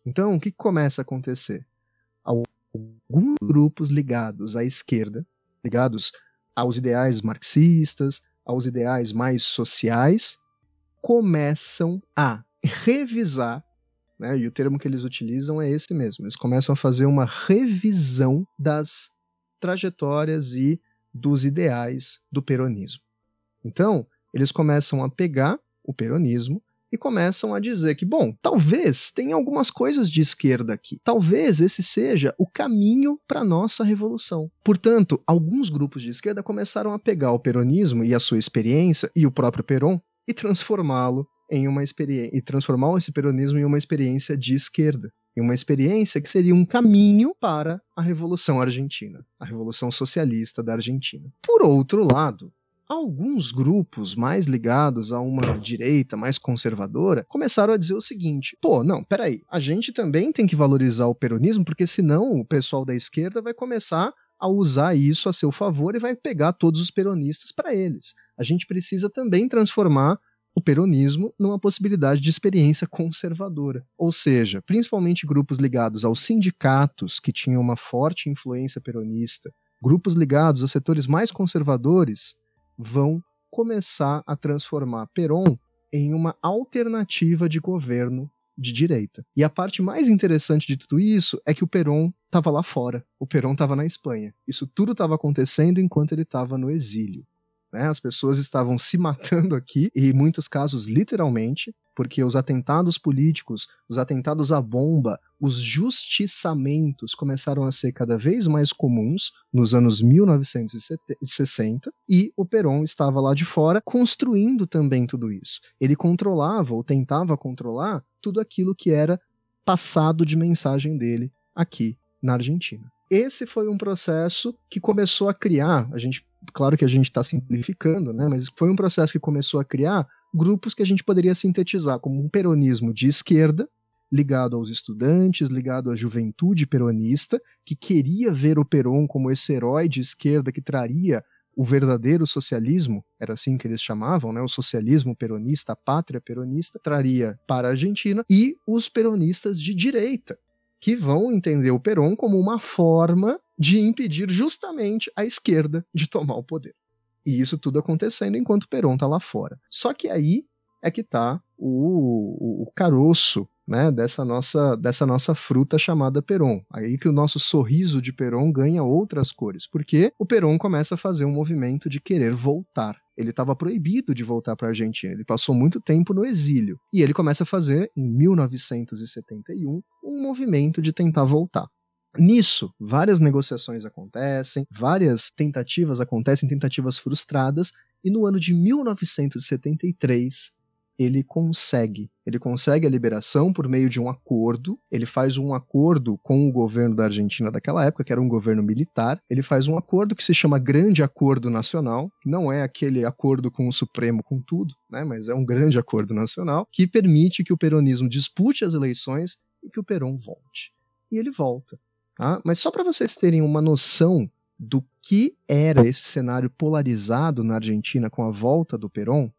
Então, o que começa a acontecer? Alguns grupos ligados à esquerda, ligados aos ideais marxistas, aos ideais mais sociais, começam a revisar, né, e o termo que eles utilizam é esse mesmo, eles começam a fazer uma revisão das trajetórias e dos ideais do peronismo. Então, eles começam a pegar o peronismo e começam a dizer que, bom, talvez tenha algumas coisas de esquerda aqui. Talvez esse seja o caminho para nossa revolução. Portanto, alguns grupos de esquerda começaram a pegar o peronismo e a sua experiência e o próprio Peron e transformá-lo em uma experiência e transformar esse peronismo em uma experiência de esquerda. em uma experiência que seria um caminho para a Revolução Argentina, a Revolução Socialista da Argentina. Por outro lado, alguns grupos mais ligados a uma direita mais conservadora começaram a dizer o seguinte: pô, não, peraí, a gente também tem que valorizar o peronismo, porque senão o pessoal da esquerda vai começar a usar isso a seu favor e vai pegar todos os peronistas para eles. A gente precisa também transformar o peronismo numa possibilidade de experiência conservadora. Ou seja, principalmente grupos ligados aos sindicatos, que tinham uma forte influência peronista, grupos ligados a setores mais conservadores, vão começar a transformar Perón em uma alternativa de governo de direita. E a parte mais interessante de tudo isso é que o Perón estava lá fora. O Perón estava na Espanha. Isso tudo estava acontecendo enquanto ele estava no exílio. Né? As pessoas estavam se matando aqui, e em muitos casos literalmente, porque os atentados políticos, os atentados à bomba, os justiçamentos começaram a ser cada vez mais comuns nos anos 1960 e o Perón estava lá de fora construindo também tudo isso. Ele controlava ou tentava controlar tudo aquilo que era passado de mensagem dele aqui na Argentina. Esse foi um processo que começou a criar, a gente claro que a gente está simplificando, né, mas foi um processo que começou a criar grupos que a gente poderia sintetizar como um peronismo de esquerda, ligado aos estudantes, ligado à juventude peronista, que queria ver o Perón como esse herói de esquerda que traria o verdadeiro socialismo, era assim que eles chamavam, né, o socialismo peronista, a pátria peronista, traria para a Argentina, e os peronistas de direita, que vão entender o Perón como uma forma de impedir justamente a esquerda de tomar o poder. E isso tudo acontecendo enquanto Perón está lá fora. Só que aí é que está o, o, o, caroço né, dessa, nossa, dessa nossa fruta chamada Perón. Aí que o nosso sorriso de Perón ganha outras cores, porque o Perón começa a fazer um movimento de querer voltar. Ele estava proibido de voltar para a Argentina, ele passou muito tempo no exílio. E ele começa a fazer, em 1971, um movimento de tentar voltar. Nisso, várias negociações acontecem, várias tentativas acontecem, tentativas frustradas, e no ano de 1973 ele consegue. Ele consegue a liberação por meio de um acordo. Ele faz um acordo com o governo da Argentina daquela época, que era um governo militar. Ele faz um acordo que se chama Grande Acordo Nacional. Não é aquele acordo com o Supremo com tudo, né? mas é um grande acordo nacional que permite que o peronismo dispute as eleições e que o Perón volte. E ele volta. Tá? Mas só para vocês terem uma noção do que era esse cenário polarizado na Argentina com a volta do Perón,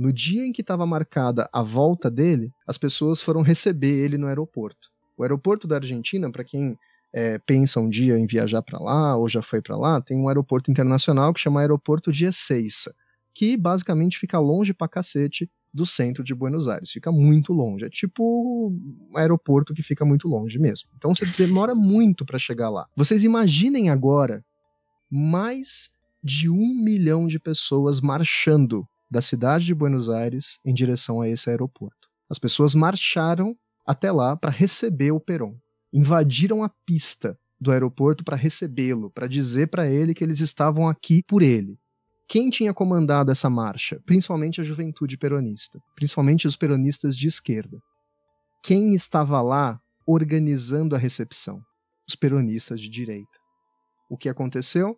no dia em que estava marcada a volta dele, as pessoas foram receber ele no aeroporto. O aeroporto da Argentina, para quem é, pensa um dia em viajar para lá ou já foi para lá, tem um aeroporto internacional que chama Aeroporto de Ezeiza, que basicamente fica longe pra cacete do centro de Buenos Aires. Fica muito longe. É tipo um aeroporto que fica muito longe mesmo. Então você demora muito para chegar lá. Vocês imaginem agora mais de um milhão de pessoas marchando da cidade de Buenos Aires em direção a esse aeroporto. As pessoas marcharam até lá para receber o Perón. Invadiram a pista do aeroporto para recebê-lo, para dizer para ele que eles estavam aqui por ele. Quem tinha comandado essa marcha? Principalmente a juventude peronista, principalmente os peronistas de esquerda. Quem estava lá organizando a recepção? Os peronistas de direita. O que aconteceu?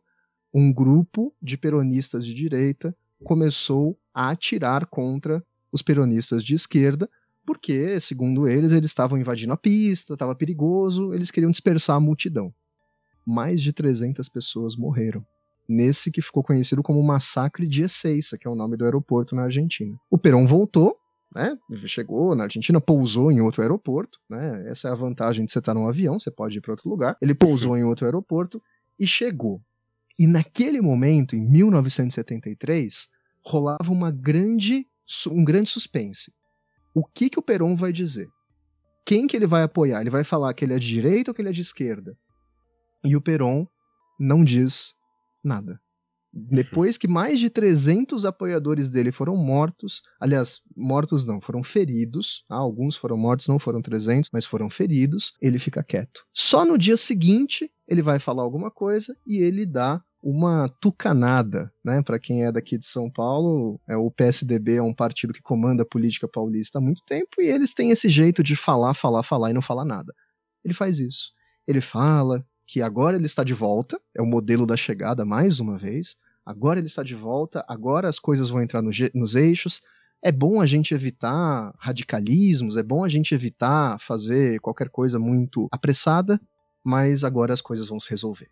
Um grupo de peronistas de direita começou a atirar contra os peronistas de esquerda, porque, segundo eles, eles estavam invadindo a pista, estava perigoso, eles queriam dispersar a multidão. Mais de 300 pessoas morreram nesse que ficou conhecido como Massacre de Ezeiza, que é o nome do aeroporto na Argentina. O Perón voltou, né? Chegou na Argentina, pousou em outro aeroporto, né? Essa é a vantagem de você estar num avião, você pode ir para outro lugar. Ele pousou em outro aeroporto e chegou. E naquele momento, em 1973, rolava uma grande, um grande suspense. O que que o Perón vai dizer? Quem que ele vai apoiar? Ele vai falar que ele é de direita ou que ele é de esquerda? E o Perón não diz nada. Depois que mais de 300 apoiadores dele foram mortos, aliás, mortos não, foram feridos, ah, alguns foram mortos, não foram 300, mas foram feridos, ele fica quieto. Só no dia seguinte, ele vai falar alguma coisa e ele dá uma tucanada, né? Para quem é daqui de São Paulo, é, o PSDB é um partido que comanda a política paulista há muito tempo e eles têm esse jeito de falar, falar, falar e não falar nada. Ele faz isso. Ele fala que agora ele está de volta, é o modelo da chegada mais uma vez. Agora ele está de volta, agora as coisas vão entrar no, nos eixos. É bom a gente evitar radicalismos, é bom a gente evitar fazer qualquer coisa muito apressada, mas agora as coisas vão se resolver.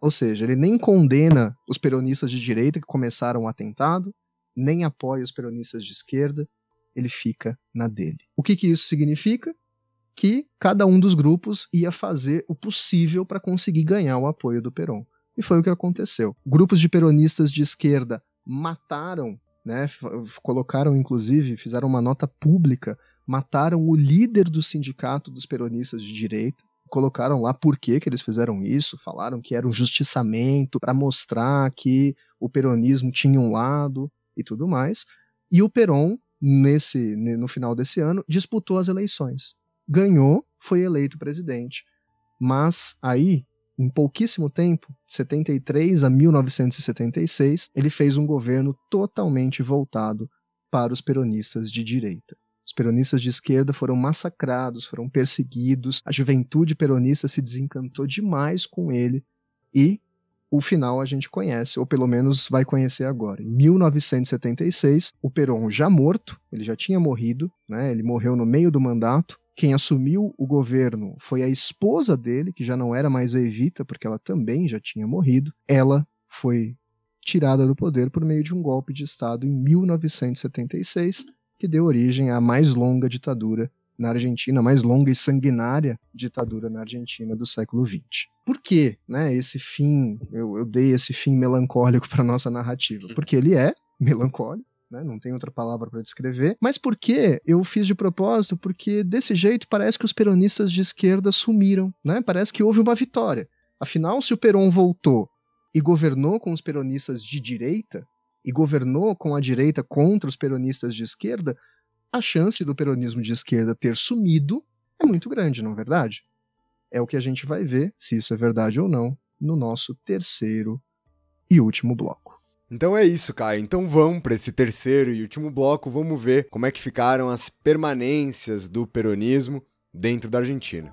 Ou seja, ele nem condena os peronistas de direita que começaram o atentado, nem apoia os peronistas de esquerda, ele fica na dele. O que, que isso significa? Que cada um dos grupos ia fazer o possível para conseguir ganhar o apoio do Peron. E foi o que aconteceu. Grupos de peronistas de esquerda mataram, né, colocaram inclusive, fizeram uma nota pública, mataram o líder do sindicato dos peronistas de direita, colocaram lá por que, que eles fizeram isso, falaram que era um justiçamento para mostrar que o peronismo tinha um lado e tudo mais. E o Peron, nesse, no final desse ano, disputou as eleições. Ganhou, foi eleito presidente. Mas aí, em pouquíssimo tempo, 73 a 1976, ele fez um governo totalmente voltado para os peronistas de direita. Os peronistas de esquerda foram massacrados, foram perseguidos, a juventude peronista se desencantou demais com ele e o final a gente conhece, ou pelo menos vai conhecer agora. Em 1976, o Perón já morto, ele já tinha morrido, né? ele morreu no meio do mandato. Quem assumiu o governo foi a esposa dele, que já não era mais a Evita, porque ela também já tinha morrido. Ela foi tirada do poder por meio de um golpe de Estado em 1976 que deu origem à mais longa ditadura na Argentina, a mais longa e sanguinária ditadura na Argentina do século XX. Por que né, esse fim, eu, eu dei esse fim melancólico para nossa narrativa? Porque ele é melancólico, né, não tem outra palavra para descrever. Mas por que eu fiz de propósito? Porque desse jeito parece que os peronistas de esquerda sumiram, né? Parece que houve uma vitória. Afinal, se o Perón voltou e governou com os peronistas de direita, e governou com a direita contra os peronistas de esquerda, a chance do peronismo de esquerda ter sumido é muito grande, não é verdade? É o que a gente vai ver, se isso é verdade ou não, no nosso terceiro e último bloco. Então é isso, Caio. Então vamos para esse terceiro e último bloco, vamos ver como é que ficaram as permanências do peronismo dentro da Argentina.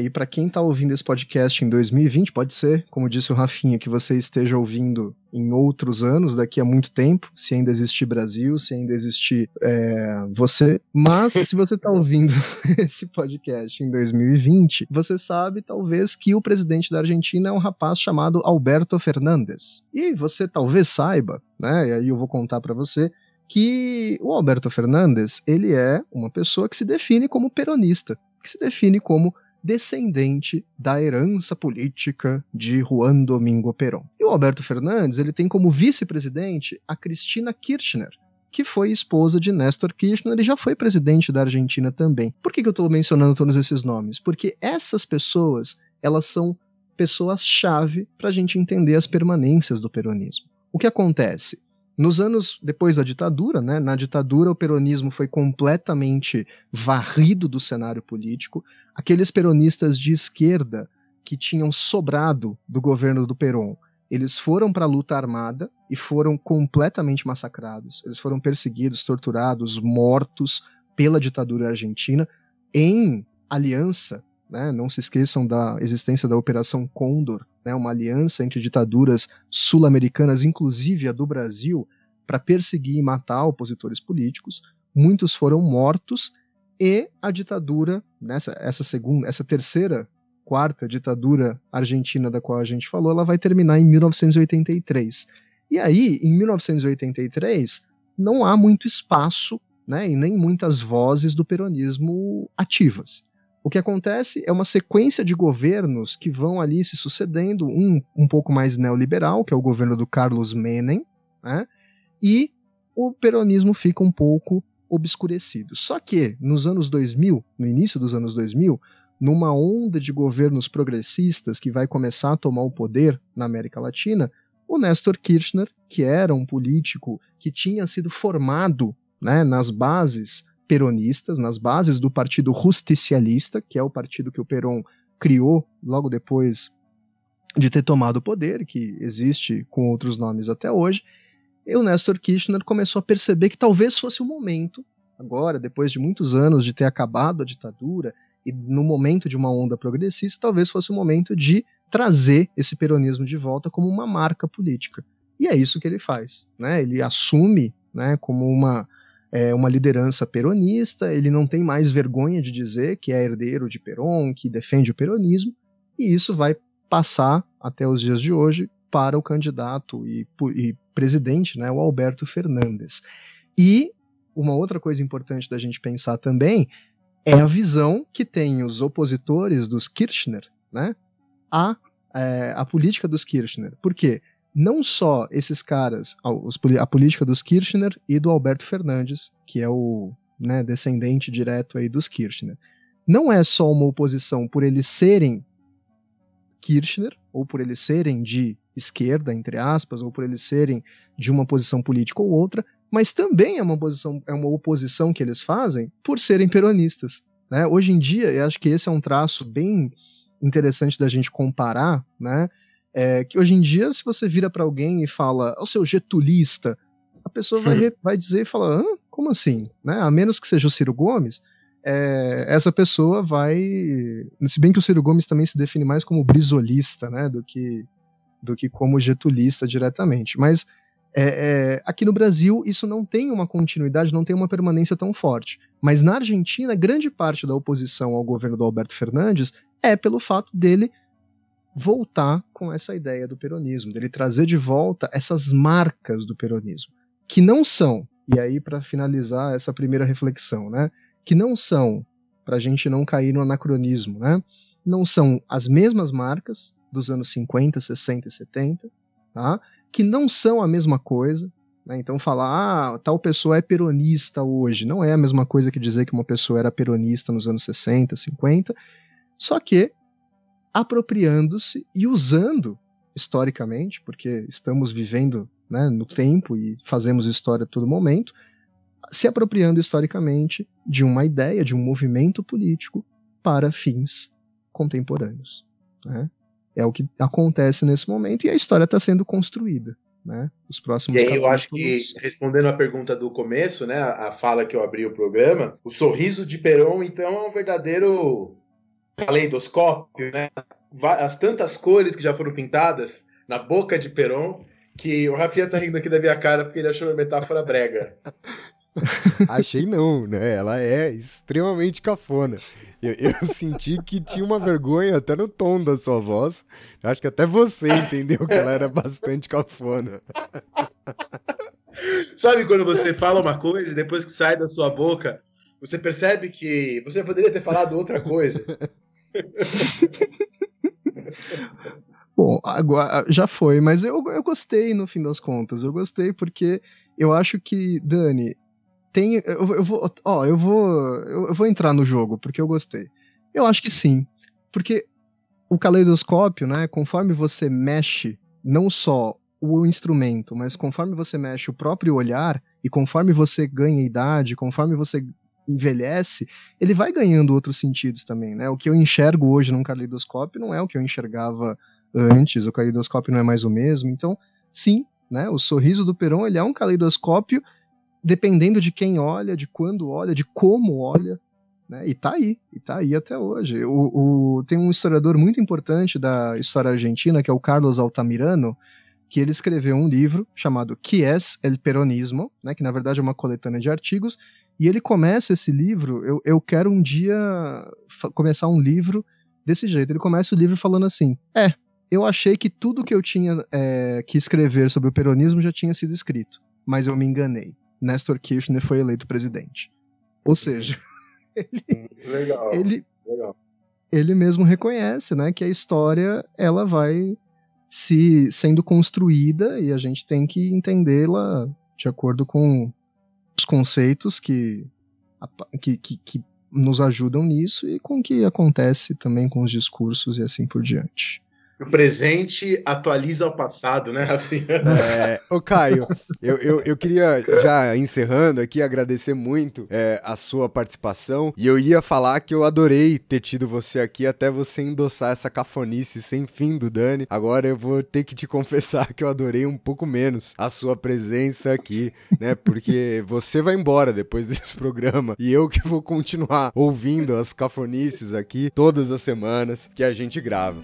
E para quem está ouvindo esse podcast em 2020, pode ser, como disse o Rafinha, que você esteja ouvindo em outros anos, daqui a muito tempo, se ainda existir Brasil, se ainda existir é, você. Mas se você está ouvindo esse podcast em 2020, você sabe talvez que o presidente da Argentina é um rapaz chamado Alberto Fernandes. E você talvez saiba, né? E aí eu vou contar para você que o Alberto Fernandes ele é uma pessoa que se define como peronista que se define como descendente da herança política de Juan Domingo Perón. E o Alberto Fernandes ele tem como vice-presidente a Cristina Kirchner, que foi esposa de Néstor Kirchner, ele já foi presidente da Argentina também. Por que, que eu estou mencionando todos esses nomes? Porque essas pessoas, elas são pessoas-chave para a gente entender as permanências do peronismo. O que acontece? Nos anos depois da ditadura, né, na ditadura o peronismo foi completamente varrido do cenário político. Aqueles peronistas de esquerda que tinham sobrado do governo do Perón, eles foram para a luta armada e foram completamente massacrados. Eles foram perseguidos, torturados, mortos pela ditadura argentina em aliança né? Não se esqueçam da existência da Operação Condor, né? uma aliança entre ditaduras sul-americanas, inclusive a do Brasil, para perseguir e matar opositores políticos. Muitos foram mortos e a ditadura, nessa essa segunda, essa terceira, quarta ditadura argentina da qual a gente falou, ela vai terminar em 1983. E aí, em 1983, não há muito espaço, né, e nem muitas vozes do peronismo ativas. O que acontece é uma sequência de governos que vão ali se sucedendo, um um pouco mais neoliberal, que é o governo do Carlos Menem, né? e o peronismo fica um pouco obscurecido. Só que nos anos 2000, no início dos anos 2000, numa onda de governos progressistas que vai começar a tomar o poder na América Latina, o Néstor Kirchner, que era um político que tinha sido formado né, nas bases peronistas, nas bases do Partido Justicialista, que é o partido que o Perón criou logo depois de ter tomado o poder, que existe com outros nomes até hoje, e o Néstor Kirchner começou a perceber que talvez fosse o momento, agora, depois de muitos anos de ter acabado a ditadura, e no momento de uma onda progressista, talvez fosse o momento de trazer esse peronismo de volta como uma marca política. E é isso que ele faz. Né? Ele assume né, como uma, é, uma liderança peronista, ele não tem mais vergonha de dizer que é herdeiro de Perón, que defende o peronismo, e isso vai passar até os dias de hoje para o candidato e, e presidente, né, o Alberto Fernandes. E uma outra coisa importante da gente pensar também é a visão que tem os opositores dos Kirchner, né, a, é, a política dos Kirchner. Por quê? Não só esses caras, a, política dos Kirchner e do Alberto Fernandes, que é o né, descendente direto aí dos Kirchner. Não é só uma oposição por eles serem Kirchner, ou por eles serem de esquerda, entre aspas, ou por eles serem de uma posição política ou outra, mas também é uma, posição, é uma oposição que eles fazem por serem peronistas. Né? Hoje em dia, eu acho que esse é um traço bem interessante da gente comparar, né? É que hoje em dia, se você vira para alguém e fala, o seu getulista, a pessoa vai, hum. vai dizer e fala, como assim? Né? A menos que seja o Ciro Gomes, é, essa pessoa vai. Se bem que o Ciro Gomes também se define mais como brisolista, né? Do que, do que como getulista diretamente. Mas é, é, aqui no Brasil, isso não tem uma continuidade, não tem uma permanência tão forte. Mas na Argentina, grande parte da oposição ao governo do Alberto Fernandes é pelo fato dele voltar com essa ideia do peronismo, dele trazer de volta essas marcas do peronismo, que não são, e aí para finalizar essa primeira reflexão, né, que não são, para a gente não cair no anacronismo, né, não são as mesmas marcas dos anos 50, 60 e 70, tá? que não são a mesma coisa. Né? Então, falar, ah, tal pessoa é peronista hoje, não é a mesma coisa que dizer que uma pessoa era peronista nos anos 60, 50, só que apropriando-se e usando historicamente, porque estamos vivendo né, no tempo e fazemos história a todo momento, se apropriando historicamente de uma ideia, de um movimento político para fins contemporâneos. Né? É o que acontece nesse momento e a história está sendo construída. Né? Os próximos e aí eu acho que, respondendo a pergunta do começo, né, a fala que eu abri o programa, o sorriso de Peron, então, é um verdadeiro caleidoscópio, né? As tantas cores que já foram pintadas na boca de Peron, que o Rafinha tá rindo aqui da minha cara porque ele achou a metáfora brega. Achei não, né? Ela é extremamente cafona. Eu, eu, senti que tinha uma vergonha até no tom da sua voz. Acho que até você entendeu que ela era bastante cafona. Sabe quando você fala uma coisa e depois que sai da sua boca, você percebe que você poderia ter falado outra coisa? Bom, agora já foi, mas eu, eu gostei no fim das contas. Eu gostei porque eu acho que, Dani, tem. Eu, eu vou. Ó, eu vou. Eu, vou entrar no jogo, porque eu gostei. Eu acho que sim. Porque o caleidoscópio, né? Conforme você mexe, não só o instrumento, mas conforme você mexe o próprio olhar, e conforme você ganha idade, conforme você envelhece, ele vai ganhando outros sentidos também, né? O que eu enxergo hoje num caleidoscópio não é o que eu enxergava antes, o caleidoscópio não é mais o mesmo. Então, sim, né? O sorriso do Peron, ele é um caleidoscópio dependendo de quem olha, de quando olha, de como olha, né? E tá aí, e tá aí até hoje. O, o, tem um historiador muito importante da história argentina, que é o Carlos Altamirano, que ele escreveu um livro chamado Que es el peronismo, né? Que na verdade é uma coletânea de artigos, e ele começa esse livro, eu, eu quero um dia começar um livro desse jeito. Ele começa o livro falando assim: É, eu achei que tudo que eu tinha é, que escrever sobre o peronismo já tinha sido escrito, mas eu me enganei. Nestor Kirchner foi eleito presidente. Ou seja, ele, legal, ele, legal. ele mesmo reconhece, né, que a história ela vai se sendo construída e a gente tem que entendê-la de acordo com os conceitos que, que, que, que nos ajudam nisso e com o que acontece também com os discursos e assim por diante. O presente atualiza o passado, né, Rafinha? É, ô Caio, eu, eu, eu queria, já encerrando aqui, agradecer muito é, a sua participação. E eu ia falar que eu adorei ter tido você aqui até você endossar essa cafonice sem fim do Dani. Agora eu vou ter que te confessar que eu adorei um pouco menos a sua presença aqui, né? Porque você vai embora depois desse programa e eu que vou continuar ouvindo as cafonices aqui todas as semanas que a gente grava.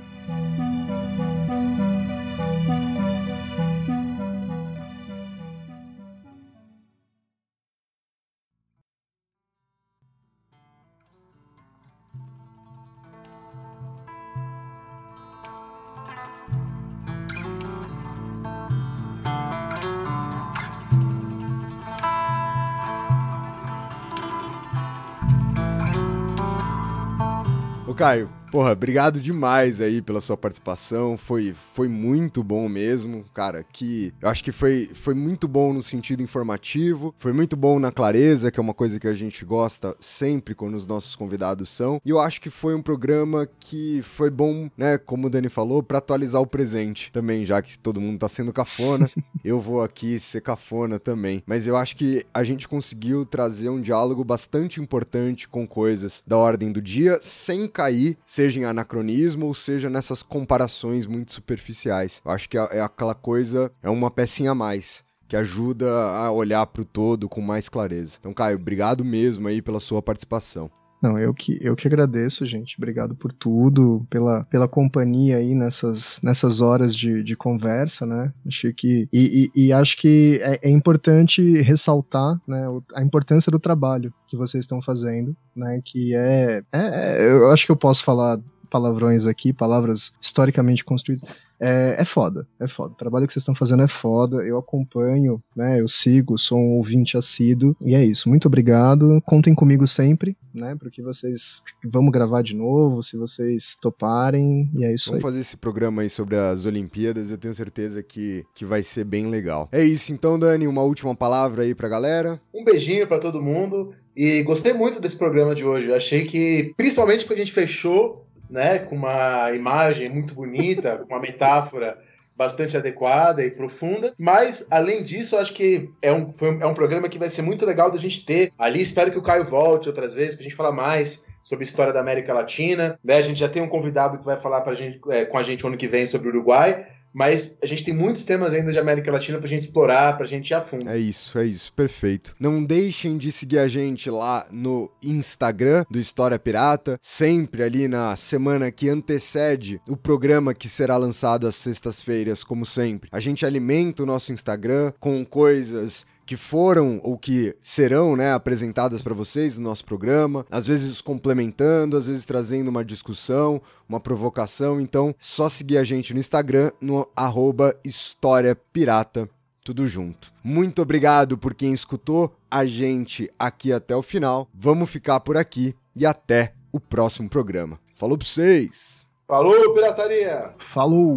Caio, porra, obrigado demais aí pela sua participação. Foi, foi muito bom mesmo, cara. Que eu acho que foi, foi muito bom no sentido informativo, foi muito bom na clareza, que é uma coisa que a gente gosta sempre quando os nossos convidados são. E eu acho que foi um programa que foi bom, né, como o Dani falou, para atualizar o presente também, já que todo mundo tá sendo cafona. eu vou aqui ser cafona também. Mas eu acho que a gente conseguiu trazer um diálogo bastante importante com coisas da ordem do dia, sem cair, seja em anacronismo ou seja nessas comparações muito superficiais. Eu acho que é, é aquela coisa, é uma pecinha a mais. Que ajuda a olhar para o todo com mais clareza. Então, Caio, obrigado mesmo aí pela sua participação. Não, eu que, eu que agradeço, gente. Obrigado por tudo, pela, pela companhia aí nessas, nessas horas de, de conversa, né? Acho que. E, e, e acho que é, é, importante ressaltar né, a importância do trabalho que vocês estão fazendo, né? Que é, é. Eu acho que eu posso falar palavrões aqui, palavras historicamente construídas. É, é foda, é foda. O trabalho que vocês estão fazendo é foda. Eu acompanho, né? Eu sigo, sou um ouvinte assíduo. E é isso. Muito obrigado. Contem comigo sempre, né? Porque vocês vamos gravar de novo, se vocês toparem. E é isso vamos aí. fazer esse programa aí sobre as Olimpíadas. Eu tenho certeza que, que vai ser bem legal. É isso, então, Dani. Uma última palavra aí pra galera. Um beijinho para todo mundo. E gostei muito desse programa de hoje. Achei que, principalmente porque a gente fechou né, com uma imagem muito bonita, com uma metáfora bastante adequada e profunda. Mas, além disso, acho que é um, um, é um programa que vai ser muito legal da gente ter ali. Espero que o Caio volte outras vezes, para a gente falar mais sobre a história da América Latina. Né? A gente já tem um convidado que vai falar pra gente, é, com a gente ano que vem sobre o Uruguai mas a gente tem muitos temas ainda de América Latina pra gente explorar, pra gente ir a fundo. É isso, é isso, perfeito. Não deixem de seguir a gente lá no Instagram do História Pirata, sempre ali na semana que antecede o programa que será lançado às sextas-feiras, como sempre. A gente alimenta o nosso Instagram com coisas que foram ou que serão né, apresentadas para vocês no nosso programa, às vezes complementando, às vezes trazendo uma discussão, uma provocação. Então, só seguir a gente no Instagram, no arroba História Pirata, tudo junto. Muito obrigado por quem escutou a gente aqui até o final. Vamos ficar por aqui e até o próximo programa. Falou pra vocês! Falou, pirataria! Falou!